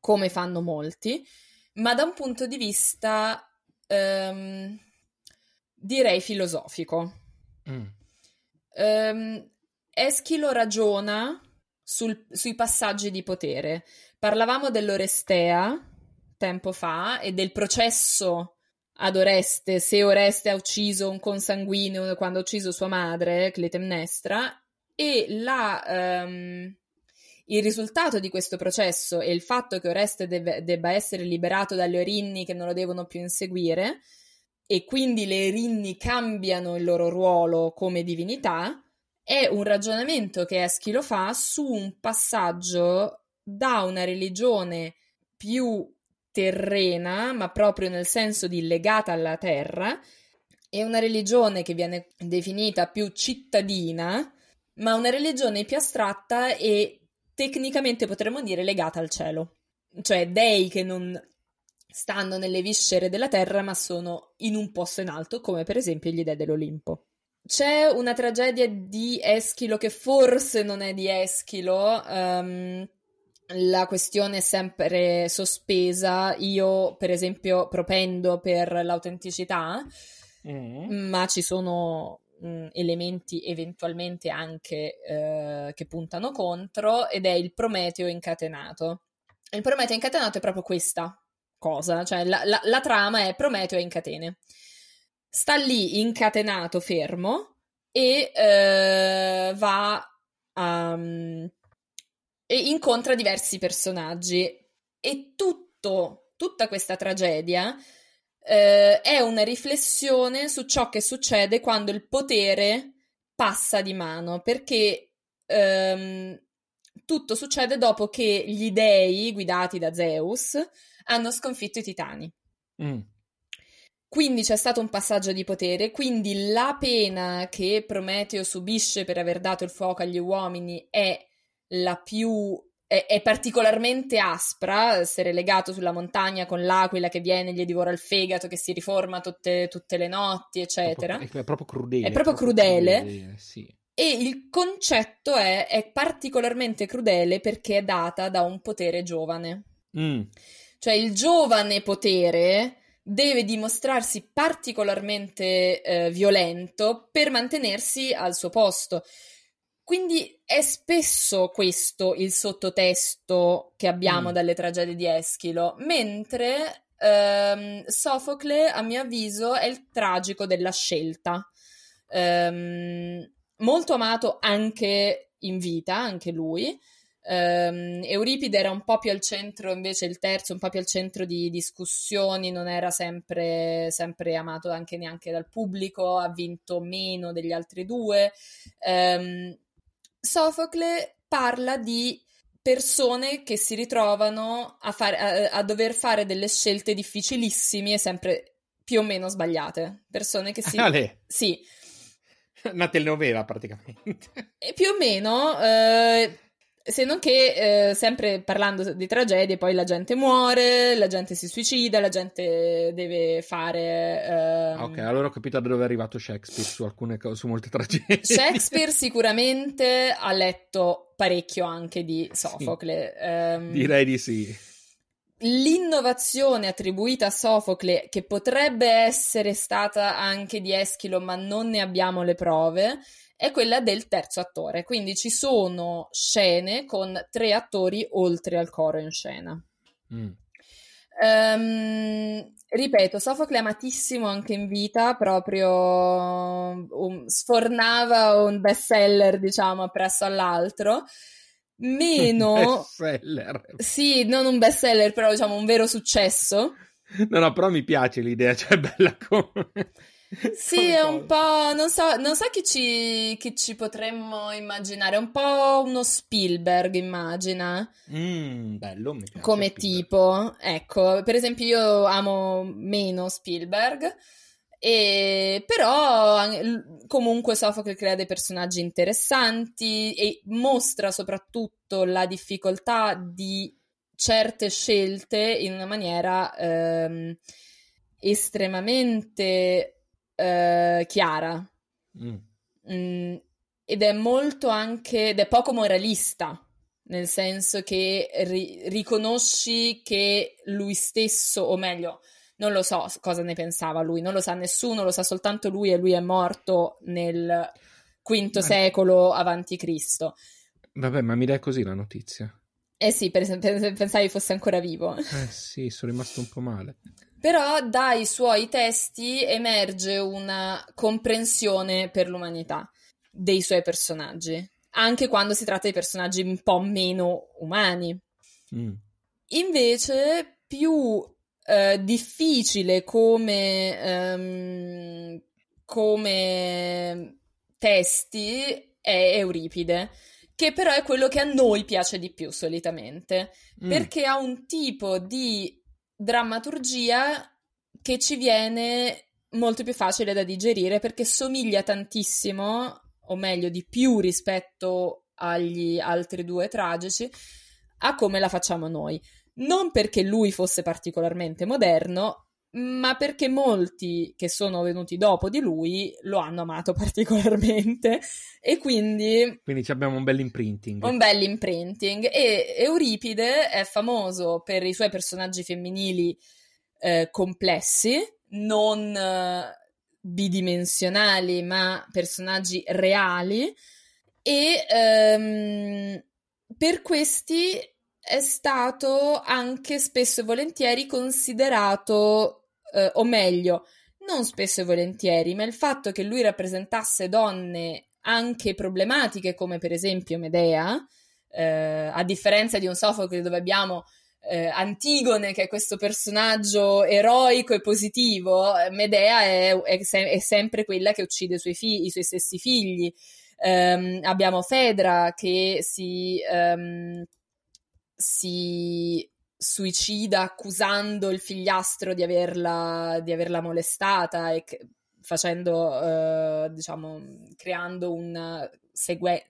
come fanno molti, ma da un punto di vista, um, direi, filosofico. Mm. Eschilo ragiona sul, sui passaggi di potere. Parlavamo dell'Orestea tempo fa e del processo ad Oreste, se Oreste ha ucciso un consanguineo quando ha ucciso sua madre, Clitemnestra, e la, um, il risultato di questo processo e il fatto che Oreste deve, debba essere liberato dalle Orinni che non lo devono più inseguire, e quindi le Erinni cambiano il loro ruolo come divinità, è un ragionamento che Eschilo fa su un passaggio da una religione più terrena, ma proprio nel senso di legata alla terra, e una religione che viene definita più cittadina, ma una religione più astratta e tecnicamente potremmo dire legata al cielo. Cioè dei che non stanno nelle viscere della terra, ma sono in un posto in alto, come per esempio gli dei dell'Olimpo. C'è una tragedia di Eschilo che forse non è di Eschilo. Um, la questione è sempre sospesa. Io, per esempio, propendo per l'autenticità, mm. ma ci sono mh, mm, elementi eventualmente anche eh, che puntano contro, ed è il Prometeo incatenato. Il Prometeo incatenato è proprio questa cosa, cioè la, la, la trama è Prometeo in catene sta lì incatenato, fermo, e uh, va um, e incontra diversi personaggi. E tutto, tutta questa tragedia uh, è una riflessione su ciò che succede quando il potere passa di mano, perché um, tutto succede dopo che gli dei, guidati da Zeus, hanno sconfitto i titani. Mm. Quindi c'è stato un passaggio di potere, quindi la pena che Prometeo subisce per aver dato il fuoco agli uomini è la più è, particolarmente aspra, essere legato sulla montagna con l'aquila che viene, gli divora il fegato, che si riforma tutte, tutte le notti, eccetera. È, è proprio crudele. È proprio, proprio crudele. crudele sì. E il concetto è, è, particolarmente crudele perché è data da un potere giovane. Mm. Cioè il giovane potere deve dimostrarsi particolarmente eh, violento per mantenersi al suo posto. Quindi è spesso questo il sottotesto che abbiamo mm. dalle tragedie di Eschilo, mentre ehm, Sofocle, a mio avviso, è il tragico della scelta. Ehm, molto amato anche in vita, anche lui. Um, Euripide era un po' più al centro, invece il terzo, un po' più al centro di discussioni, non era sempre, sempre amato anche neanche dal pubblico, ha vinto meno degli altri due. Um, Sofocle parla di persone che si ritrovano a, fare, a, a, dover fare delle scelte difficilissime e sempre più o meno sbagliate. Persone che si... Ale. Sì. *laughs* Una telenovela praticamente. E più o meno... Eh, se non che, eh, sempre parlando di tragedie, poi la gente muore, la gente si suicida, la gente deve fare. Ehm... Ok, allora ho capito da dove è arrivato Shakespeare su alcune cose, su molte tragedie. Shakespeare *laughs* sicuramente ha letto parecchio anche di Sofocle. Sì, um, direi di sì. L'innovazione attribuita a Sofocle, che potrebbe essere stata anche di Eschilo, ma non ne abbiamo le prove, è quella del terzo attore. Quindi ci sono scene con tre attori oltre al coro in scena. Mm. Um, ripeto, Sofocle amatissimo anche in vita, proprio um, sfornava un best seller, diciamo, appresso all'altro. Meno... seller. Sì, non un best seller, però diciamo un vero successo. No, no, però mi piace l'idea, cioè bella come... *laughs* Sì, è un po'. Non so, non so chi, ci, chi ci potremmo immaginare. È un po' uno Spielberg, immagina. Mm, bello, mi piace. Come Spielberg. tipo, ecco, per esempio, io amo meno Spielberg. E, però comunque Soffocle crea dei personaggi interessanti e mostra soprattutto la difficoltà di certe scelte in una maniera ehm, estremamente eh, chiara. Mm. Mm, ed è molto anche, ed è poco moralista, nel senso che ri- riconosci che lui stesso, o meglio, non lo so cosa ne pensava lui, non lo sa nessuno, lo sa soltanto lui e lui è morto nel V secolo avanti Cristo. Vabbè, ma mi dai così la notizia? Eh sì, per, per, pensavi fosse ancora vivo. Eh sì, sono rimasto un po' male. *laughs* Però dai suoi testi emerge una comprensione per l'umanità dei suoi personaggi, anche quando si tratta di personaggi un po' meno umani. Mm. Invece, più eh, difficile come, um, come testi è Euripide che però è quello che a noi piace di più solitamente, mm. perché ha un tipo di drammaturgia che ci viene molto più facile da digerire perché somiglia tantissimo, o meglio di più rispetto agli altri due tragici, a come la facciamo noi. Non perché lui fosse particolarmente moderno, ma perché molti che sono venuti dopo di lui lo hanno amato *laughs* particolarmente e quindi... Quindi abbiamo un bel imprinting. Un bel imprinting e Euripide è famoso per i suoi personaggi femminili eh, complessi, non eh, bidimensionali ma personaggi reali e ehm, per questi è stato anche spesso e volentieri considerato, eh, o meglio, non spesso e volentieri, ma il fatto che lui rappresentasse donne anche problematiche, come per esempio Medea, eh, a differenza di un Sofocle dove abbiamo eh, Antigone, che è questo personaggio eroico e positivo, Medea è, è, se- è sempre quella che uccide i suoi, figli, i suoi stessi figli. Um, abbiamo Fedra che si um, si suicida accusando il figliastro di averla, di averla molestata e facendo, eh, diciamo, creando, un segue-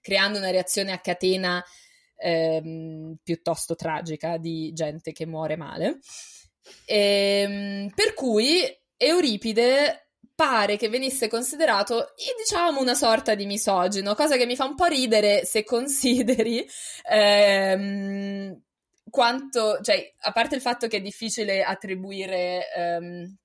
creando una reazione a catena ehm, piuttosto tragica di gente che muore male. Ehm, per cui Euripide pare che venisse considerato, diciamo, una sorta di misogino, cosa che mi fa un po' ridere se consideri ehm, quanto, cioè, a parte il fatto che è difficile attribuire ehm,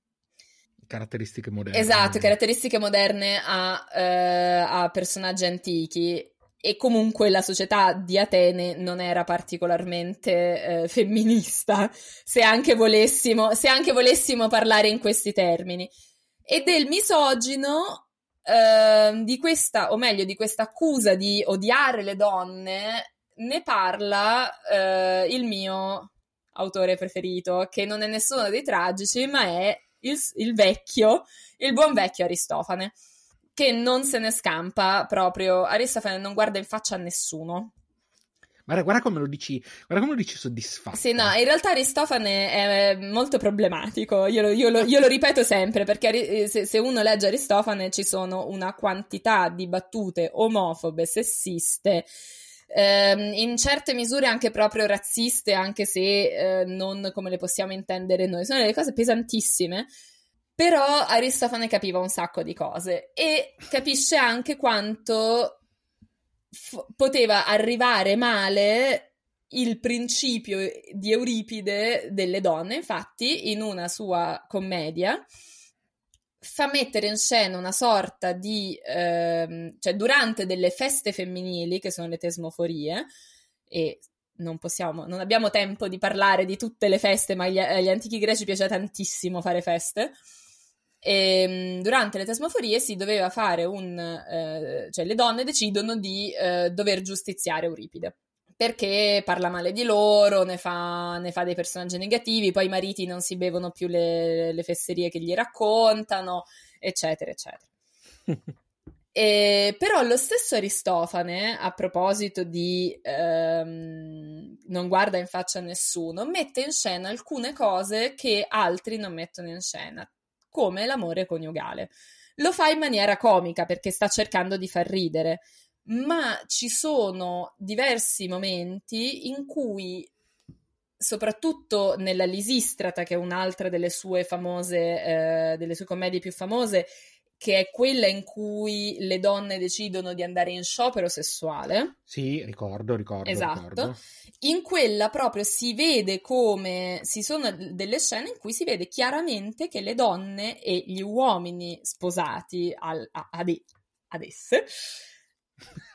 caratteristiche moderne. Esatto, caratteristiche moderne a, eh, a, personaggi antichi. E comunque la società di Atene non era particolarmente eh, femminista, *laughs* se anche, volessimo, se anche volessimo parlare in questi termini. E del misogino, eh, di questa, o meglio, di questa accusa di odiare le donne, ne parla eh, il mio autore preferito, che non è nessuno dei tragici, ma è il, il vecchio, il buon vecchio Aristofane, che non se ne scampa proprio. Aristofane non guarda in faccia a nessuno. Guarda, guarda, come lo dici, guarda come lo dici soddisfatto. Sì, no, in realtà Aristofane è molto problematico. Io lo, io lo, io lo ripeto sempre perché se, se, uno legge Aristofane ci sono una quantità di battute omofobe, sessiste, ehm, in certe misure anche proprio razziste, anche se eh, non come le possiamo intendere noi. Sono delle cose pesantissime. Però Aristofane capiva un sacco di cose e capisce anche quanto f- poteva arrivare male il principio di Euripide delle donne. Infatti, in una sua commedia, fa mettere in scena una sorta di, ehm, cioè durante delle feste femminili, che sono le tesmoforie, e non possiamo, non abbiamo tempo di parlare di tutte le feste, ma agli, agli antichi greci piaceva tantissimo fare feste. E, ehm, durante le tesmoforie si doveva fare un, eh, cioè le donne decidono di eh, dover giustiziare Euripide perché parla male di loro, ne fa, ne fa, dei personaggi negativi, poi i mariti non si bevono più le, le fesserie che gli raccontano, eccetera, eccetera. *laughs* E, però lo stesso Aristofane, a proposito di ehm, non guarda in faccia a nessuno, mette in scena alcune cose che altri non mettono in scena, come l'amore coniugale. Lo fa in maniera comica perché sta cercando di far ridere, ma ci sono diversi momenti in cui soprattutto nella Lisistrata, che è un'altra delle sue famose, eh, delle sue commedie più famose, che è quella in cui le donne decidono di andare in sciopero sessuale. Sì, ricordo, ricordo. Esatto. Ricordo. In quella proprio si vede come ci sono delle scene in cui si vede chiaramente che le donne e gli uomini sposati al, a, ad, ad esse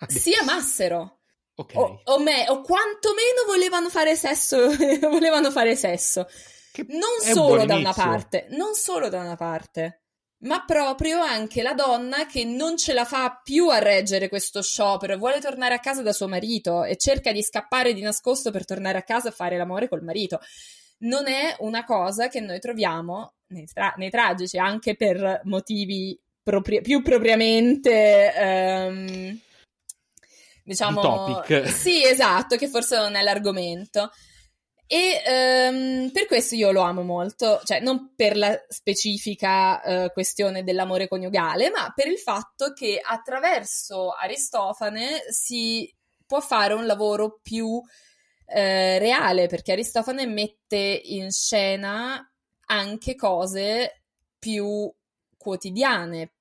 si amassero. Okay. O, o, me, o quantomeno volevano fare sesso, *laughs* volevano fare sesso. Che non solo da una parte, non solo da una parte, ma proprio anche la donna che non ce la fa più a reggere questo sciopero vuole tornare a casa da suo marito e cerca di scappare di nascosto per tornare a casa a fare l'amore col marito. Non è una cosa che noi troviamo nei, tra- nei tragici, anche per motivi propri- più propriamente. Um, diciamo... topic. Sì, esatto, che forse non è l'argomento. E um, per questo io lo amo molto, cioè non per la specifica uh, questione dell'amore coniugale, ma per il fatto che attraverso Aristofane si può fare un lavoro più uh, reale, perché Aristofane mette in scena anche cose più quotidiane,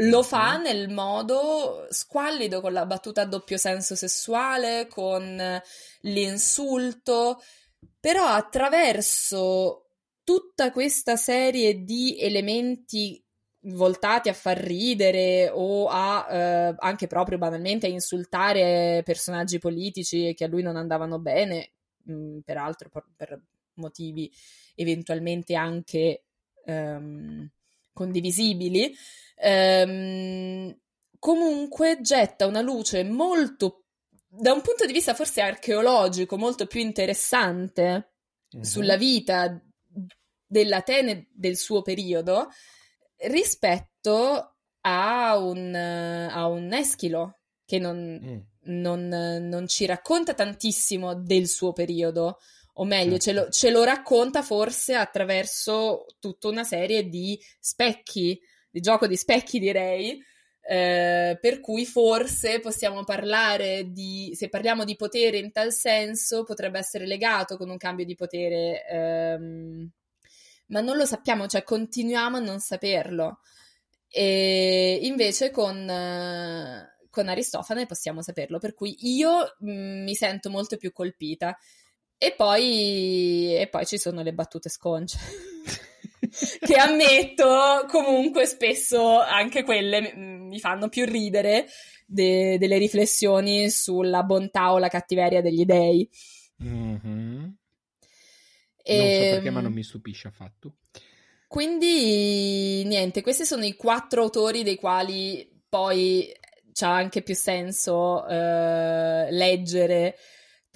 lo fa nel modo squallido, con la battuta a doppio senso sessuale, con l'insulto, però attraverso tutta questa serie di elementi voltati a far ridere o a eh, anche proprio banalmente a insultare personaggi politici che a lui non andavano bene, mh, mm, peraltro per, per, motivi eventualmente anche ehm, condivisibili ehm, comunque getta una luce molto, da un punto di vista forse archeologico, molto più interessante uh-huh. sulla vita dell'Atene del suo periodo rispetto a un, a un Eschilo che non, mm. non, non, ci racconta tantissimo del suo periodo, o meglio, certo. ce, lo, ce, lo, racconta forse attraverso tutta una serie di specchi di gioco di specchi direi, Eh, per cui forse possiamo parlare di, se parliamo di potere in tal senso, potrebbe essere legato con un cambio di potere, ehm, ma non lo sappiamo, cioè continuiamo a non saperlo. E invece con, con Aristofane possiamo saperlo, per cui io mh, mm, mi sento molto più colpita. E poi, e poi ci sono le battute sconce. *laughs* che ammetto comunque spesso anche quelle mi fanno più ridere de- delle riflessioni sulla bontà o la cattiveria degli dei. Mm-hmm. E... Non so perché, ma non ehm, mi stupisce affatto. Quindi, niente, questi sono i quattro autori dei quali poi c'ha anche più senso eh, leggere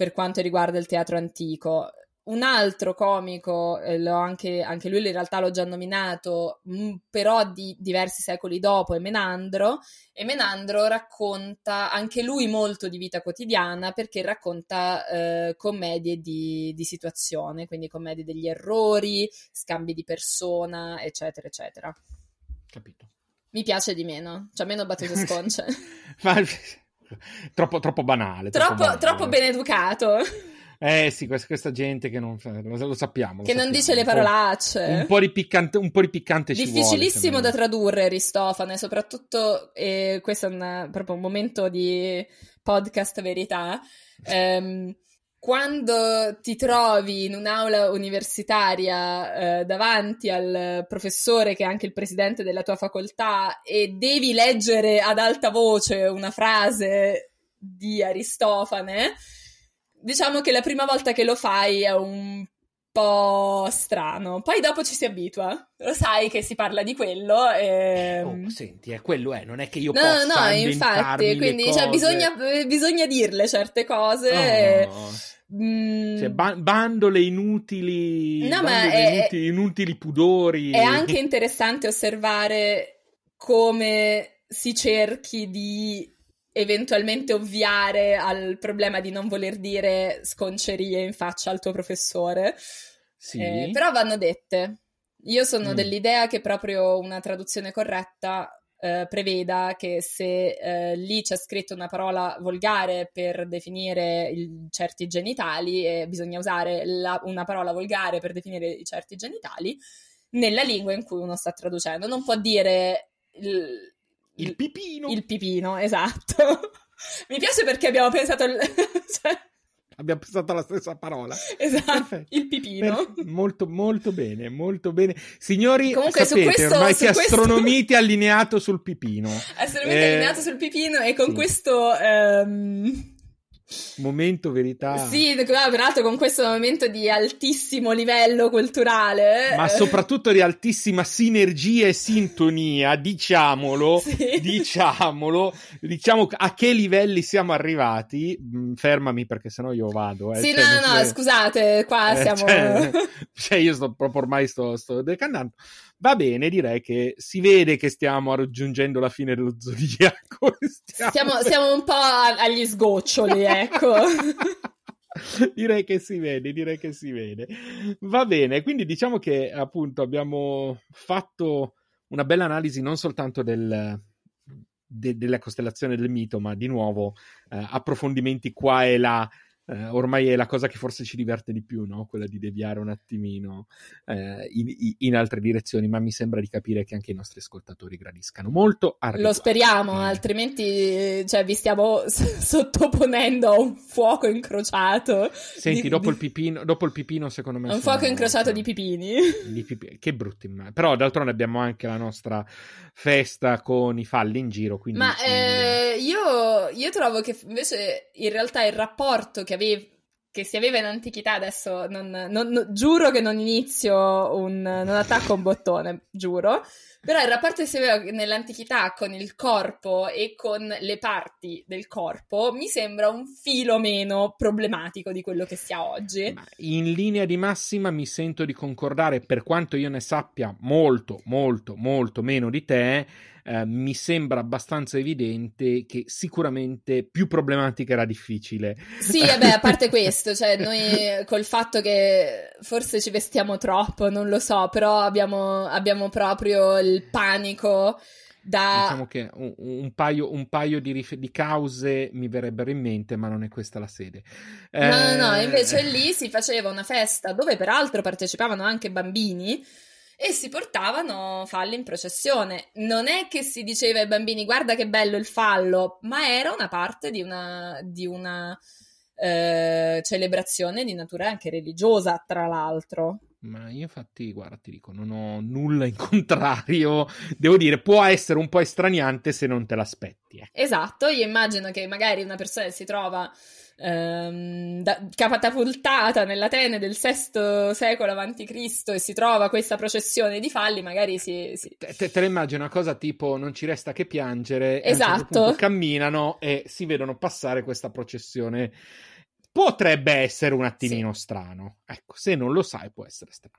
per quanto riguarda il teatro antico. Un altro comico, eh, anche, anche, lui in realtà l'ho già nominato, mh, mm, però di diversi secoli dopo, è Menandro, e Menandro racconta anche lui molto di vita quotidiana perché racconta eh, commedie di, di, situazione, quindi commedie degli errori, scambi di persona, eccetera, eccetera. Capito. Mi piace di meno, cioè meno battute *laughs* sconce. *laughs* troppo, troppo banale. Troppo, troppo, troppo ben educato. Eh sì, questa, questa gente che non lo, sappiamo. Lo che sappiamo. non dice le parolacce. Un po' di piccante, un po di piccante Difficilissimo vuole, da tradurre Aristofane, soprattutto, e questo è un, proprio un momento di podcast verità. Um, quando ti trovi in un'aula universitaria eh, davanti al professore che è anche il presidente della tua facoltà e devi leggere ad alta voce una frase di Aristofane, diciamo che la prima volta che lo fai è un po' strano. Poi dopo ci si abitua. Lo sai che si parla di quello. E... Oh, senti, è quello è, non è che io no, possa No, no, infatti, quindi cioè, bisogna, bisogna, dirle certe cose. Oh. Mm. Cioè, ba- bandole inutili, no, bandole è, inutili, inutili pudori. È anche interessante osservare come si cerchi di eventualmente ovviare al problema di non voler dire sconcerie in faccia al tuo professore. Sì. Eh, però vanno dette. Io sono mm. dell'idea che proprio una traduzione corretta eh, preveda che se eh, lì c'è scritto una parola volgare per definire il, certi genitali e bisogna usare la, una parola volgare per definire i certi genitali nella lingua in cui uno sta traducendo. Non può dire il, il pipino. Il pipino, esatto. *laughs* Mi piace perché abbiamo pensato... *laughs* cioè... Abbiamo pensato alla stessa parola. Esatto, Perfetto. il pipino. Per... molto, molto bene, molto bene. Signori, Comunque, sapete, questo, ormai si questo... astronomite allineato sul pipino. Astronomite eh... allineato sul pipino e con sì. questo... Um momento verità. Sì, peraltro con questo momento di altissimo livello culturale. Ma soprattutto di altissima sinergia e sintonia, diciamolo, *laughs* sì. diciamolo, diciamo a che livelli siamo arrivati. Mm, fermami perché sennò io vado. Eh. Sì, cioè, no, no, no, scusate, qua eh, siamo... Cioè, *laughs* cioè, io sto proprio ormai sto, sto decannando. Va bene, direi che si vede che stiamo raggiungendo la fine dello zodiaco. *laughs* Stiamo, stiamo, stiamo un po' agli sgoccioli, ecco. *laughs* direi che si vede, direi che si vede. Va bene, quindi diciamo che appunto abbiamo fatto una bella analisi non soltanto del, de, della costellazione del mito, ma di nuovo eh, approfondimenti qua e là eh, ormai è la cosa che forse ci diverte di più, no? quella di deviare un attimino eh, in, in, altre direzioni, ma mi sembra di capire che anche i nostri ascoltatori gradiscano molto. Lo speriamo, eh. altrimenti cioè, vi stiamo s- sottoponendo a un fuoco incrociato. Senti, di, dopo, di... Il pipino, dopo, Il pipino, secondo me... Un fuoco incrociato di pipini. di pipini. Che brutto immagine. Però d'altronde abbiamo anche la nostra festa con i falli in giro. Quindi, ma eh, io, io trovo che invece in realtà il rapporto che avevi che si aveva in antichità, adesso non, non, non, giuro che non inizio un, non attacco un bottone, giuro, però il rapporto che si aveva nell'antichità con il corpo e con le parti del corpo mi sembra un filo meno problematico di quello che sia oggi. In linea di massima mi sento di concordare, per quanto io ne sappia molto, molto, molto meno di te, eh, mi sembra abbastanza evidente che sicuramente più problematica era difficile. Sì, vabbè, a parte *laughs* questo, cioè noi col fatto che forse ci vestiamo troppo, non lo so, però abbiamo, abbiamo proprio il panico Da... Diciamo che un, un, paio, un paio di, rif- di, cause mi verrebbero in mente, ma non è questa la sede. Eh... No, no, no, invece lì si faceva una festa dove peraltro partecipavano anche bambini e si portavano falli in processione. Non è che si diceva ai bambini guarda che bello il fallo, ma era una parte di una, di una eh, celebrazione di natura anche religiosa, tra l'altro. Ma io infatti, guarda, ti dico, non ho nulla in *laughs* contrario. Devo dire, può essere un po' estraniante se non te l'aspetti. Eh. Esatto, io immagino che magari una persona si trova ehm, da, catapultata nell'Atene del VI secolo a.C. e si trova questa processione di falli, magari si... si... Te, te, te la immagino una cosa tipo non ci resta che piangere, esatto. certo certo. camminano e si vedono passare questa processione potrebbe essere un attimino sì. strano. Ecco, se non lo sai, può essere strano.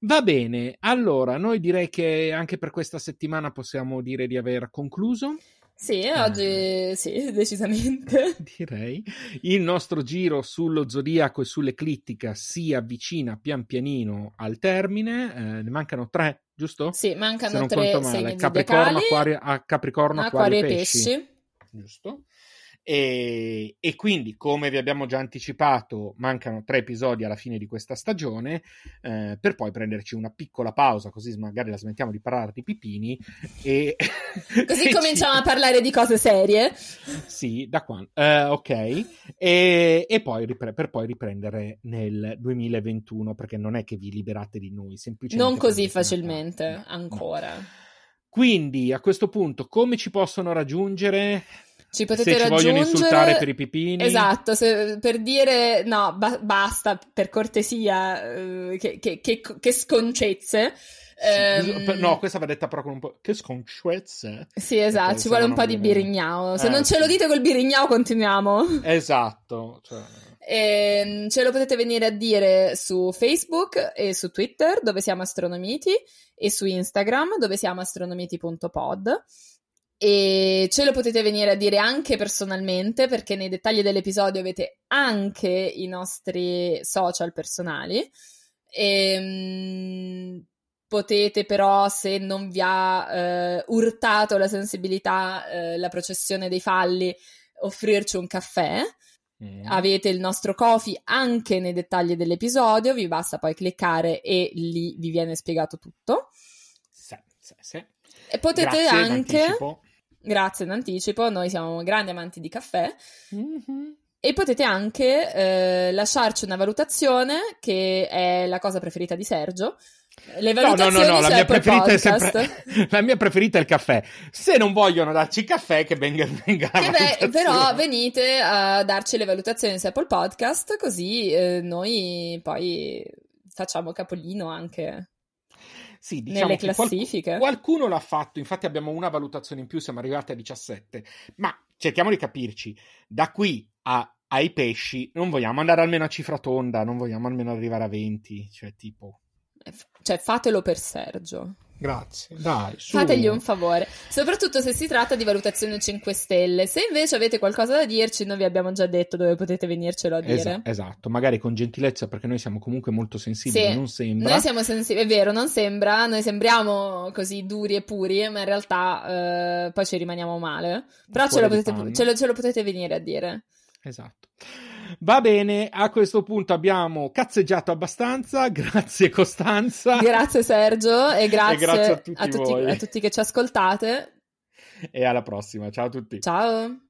Va bene, allora noi direi che anche per questa settimana possiamo dire di aver concluso. Sì, oggi eh, sì, *laughs* decisamente. Direi. Il nostro giro sullo zodiaco e sull'eclittica si avvicina pian pianino al termine. Eh, ne mancano tre, giusto? Sì, mancano tre segni Capricorno, acquario, a Capricorno, acquario, acquario e pesci. pesci. Giusto. E, e, quindi, come vi abbiamo già anticipato, mancano tre episodi alla fine di questa stagione, eh, per poi prenderci una piccola pausa, così magari la smettiamo di parlare di pipini. E *laughs* così *laughs* cominciamo ci... a parlare di cose serie. Sì, da qua. Uh, ok. E, e poi ripre- per poi riprendere nel 2021, perché non è che vi liberate di noi, semplicemente. Non così facilmente, ancora. No. Quindi a questo punto, come ci possono raggiungere? Ci potete se ci raggiungere... vogliono insultare per i pipini. Esatto, se, per dire no, ba- basta, per cortesia, uh, che, che, che, che, sconcezze. Um, no, questa va detta però con un po'. Che sconcezze. Sì, esatto, ci vuole un po' di birignao. Se eh, non ce lo dite col birignao, continuiamo. *laughs* Esatto. Cioè... E, ehm, ce lo potete venire a dire su Facebook e su Twitter, dove siamo astronomiti, e su Instagram, dove siamo astronomiti.pod. E ce lo potete venire a dire anche personalmente perché nei dettagli dell'episodio avete anche i nostri social personali. E, mh, potete però, se non vi ha eh, urtato la sensibilità, eh, la processione dei falli, offrirci un caffè. Mm. Avete il nostro coffee anche nei dettagli dell'episodio, vi basta poi cliccare e lì vi viene spiegato tutto. Sì, sì, sì. E potete Grazie anche grazie in anticipo, noi siamo grandi amanti di caffè. Mm-hmm. E potete anche eh, lasciarci una valutazione, che è la cosa preferita di Sergio. Le valutazioni no, no, no, no. La, mia preferita è sempre... *laughs* la mia preferita è il caffè. Se non vogliono darci caffè, che venga, *laughs* venga che beh, Però venite a darci le valutazioni su Apple Podcast, così eh, noi poi facciamo capolino anche sì, diciamo nelle classifiche. Qualcuno, qualcuno l'ha fatto, infatti abbiamo una valutazione in più, siamo arrivati a 17. Ma cerchiamo di capirci, da qui a, ai pesci non vogliamo andare almeno a cifra tonda, non vogliamo almeno arrivare a 20, cioè tipo... Cioè fatelo per Sergio. Grazie, dai. Su. Fategli un favore, soprattutto se si tratta di valutazione 5 stelle. Se invece avete qualcosa da dirci, noi vi abbiamo già detto dove potete venircelo a dire. Esatto, esatto. magari con gentilezza perché noi siamo comunque molto sensibili, sì, non sembra. Noi siamo sensibili, è vero, non sembra, noi sembriamo così duri e puri, ma in realtà eh, poi ci rimaniamo male. Però ce lo, potete, ce, lo, ce lo potete venire a dire. Esatto. Va bene, a questo punto abbiamo cazzeggiato abbastanza. *laughs* Grazie Costanza. Grazie Sergio e grazie, e grazie a, tutti a, tutti, a tutti che ci ascoltate. E alla prossima, ciao a tutti. Ciao.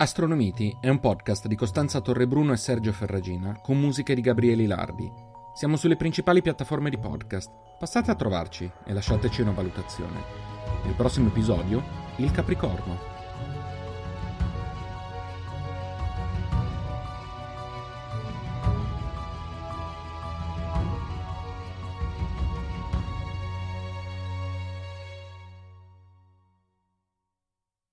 Astronomiti è un podcast di Costanza Torrebruno e Sergio Ferragina con musiche di Gabriele Lardi. Siamo sulle principali piattaforme di podcast. Passate a trovarci e lasciateci una valutazione. Nel prossimo episodio, il Capricorno.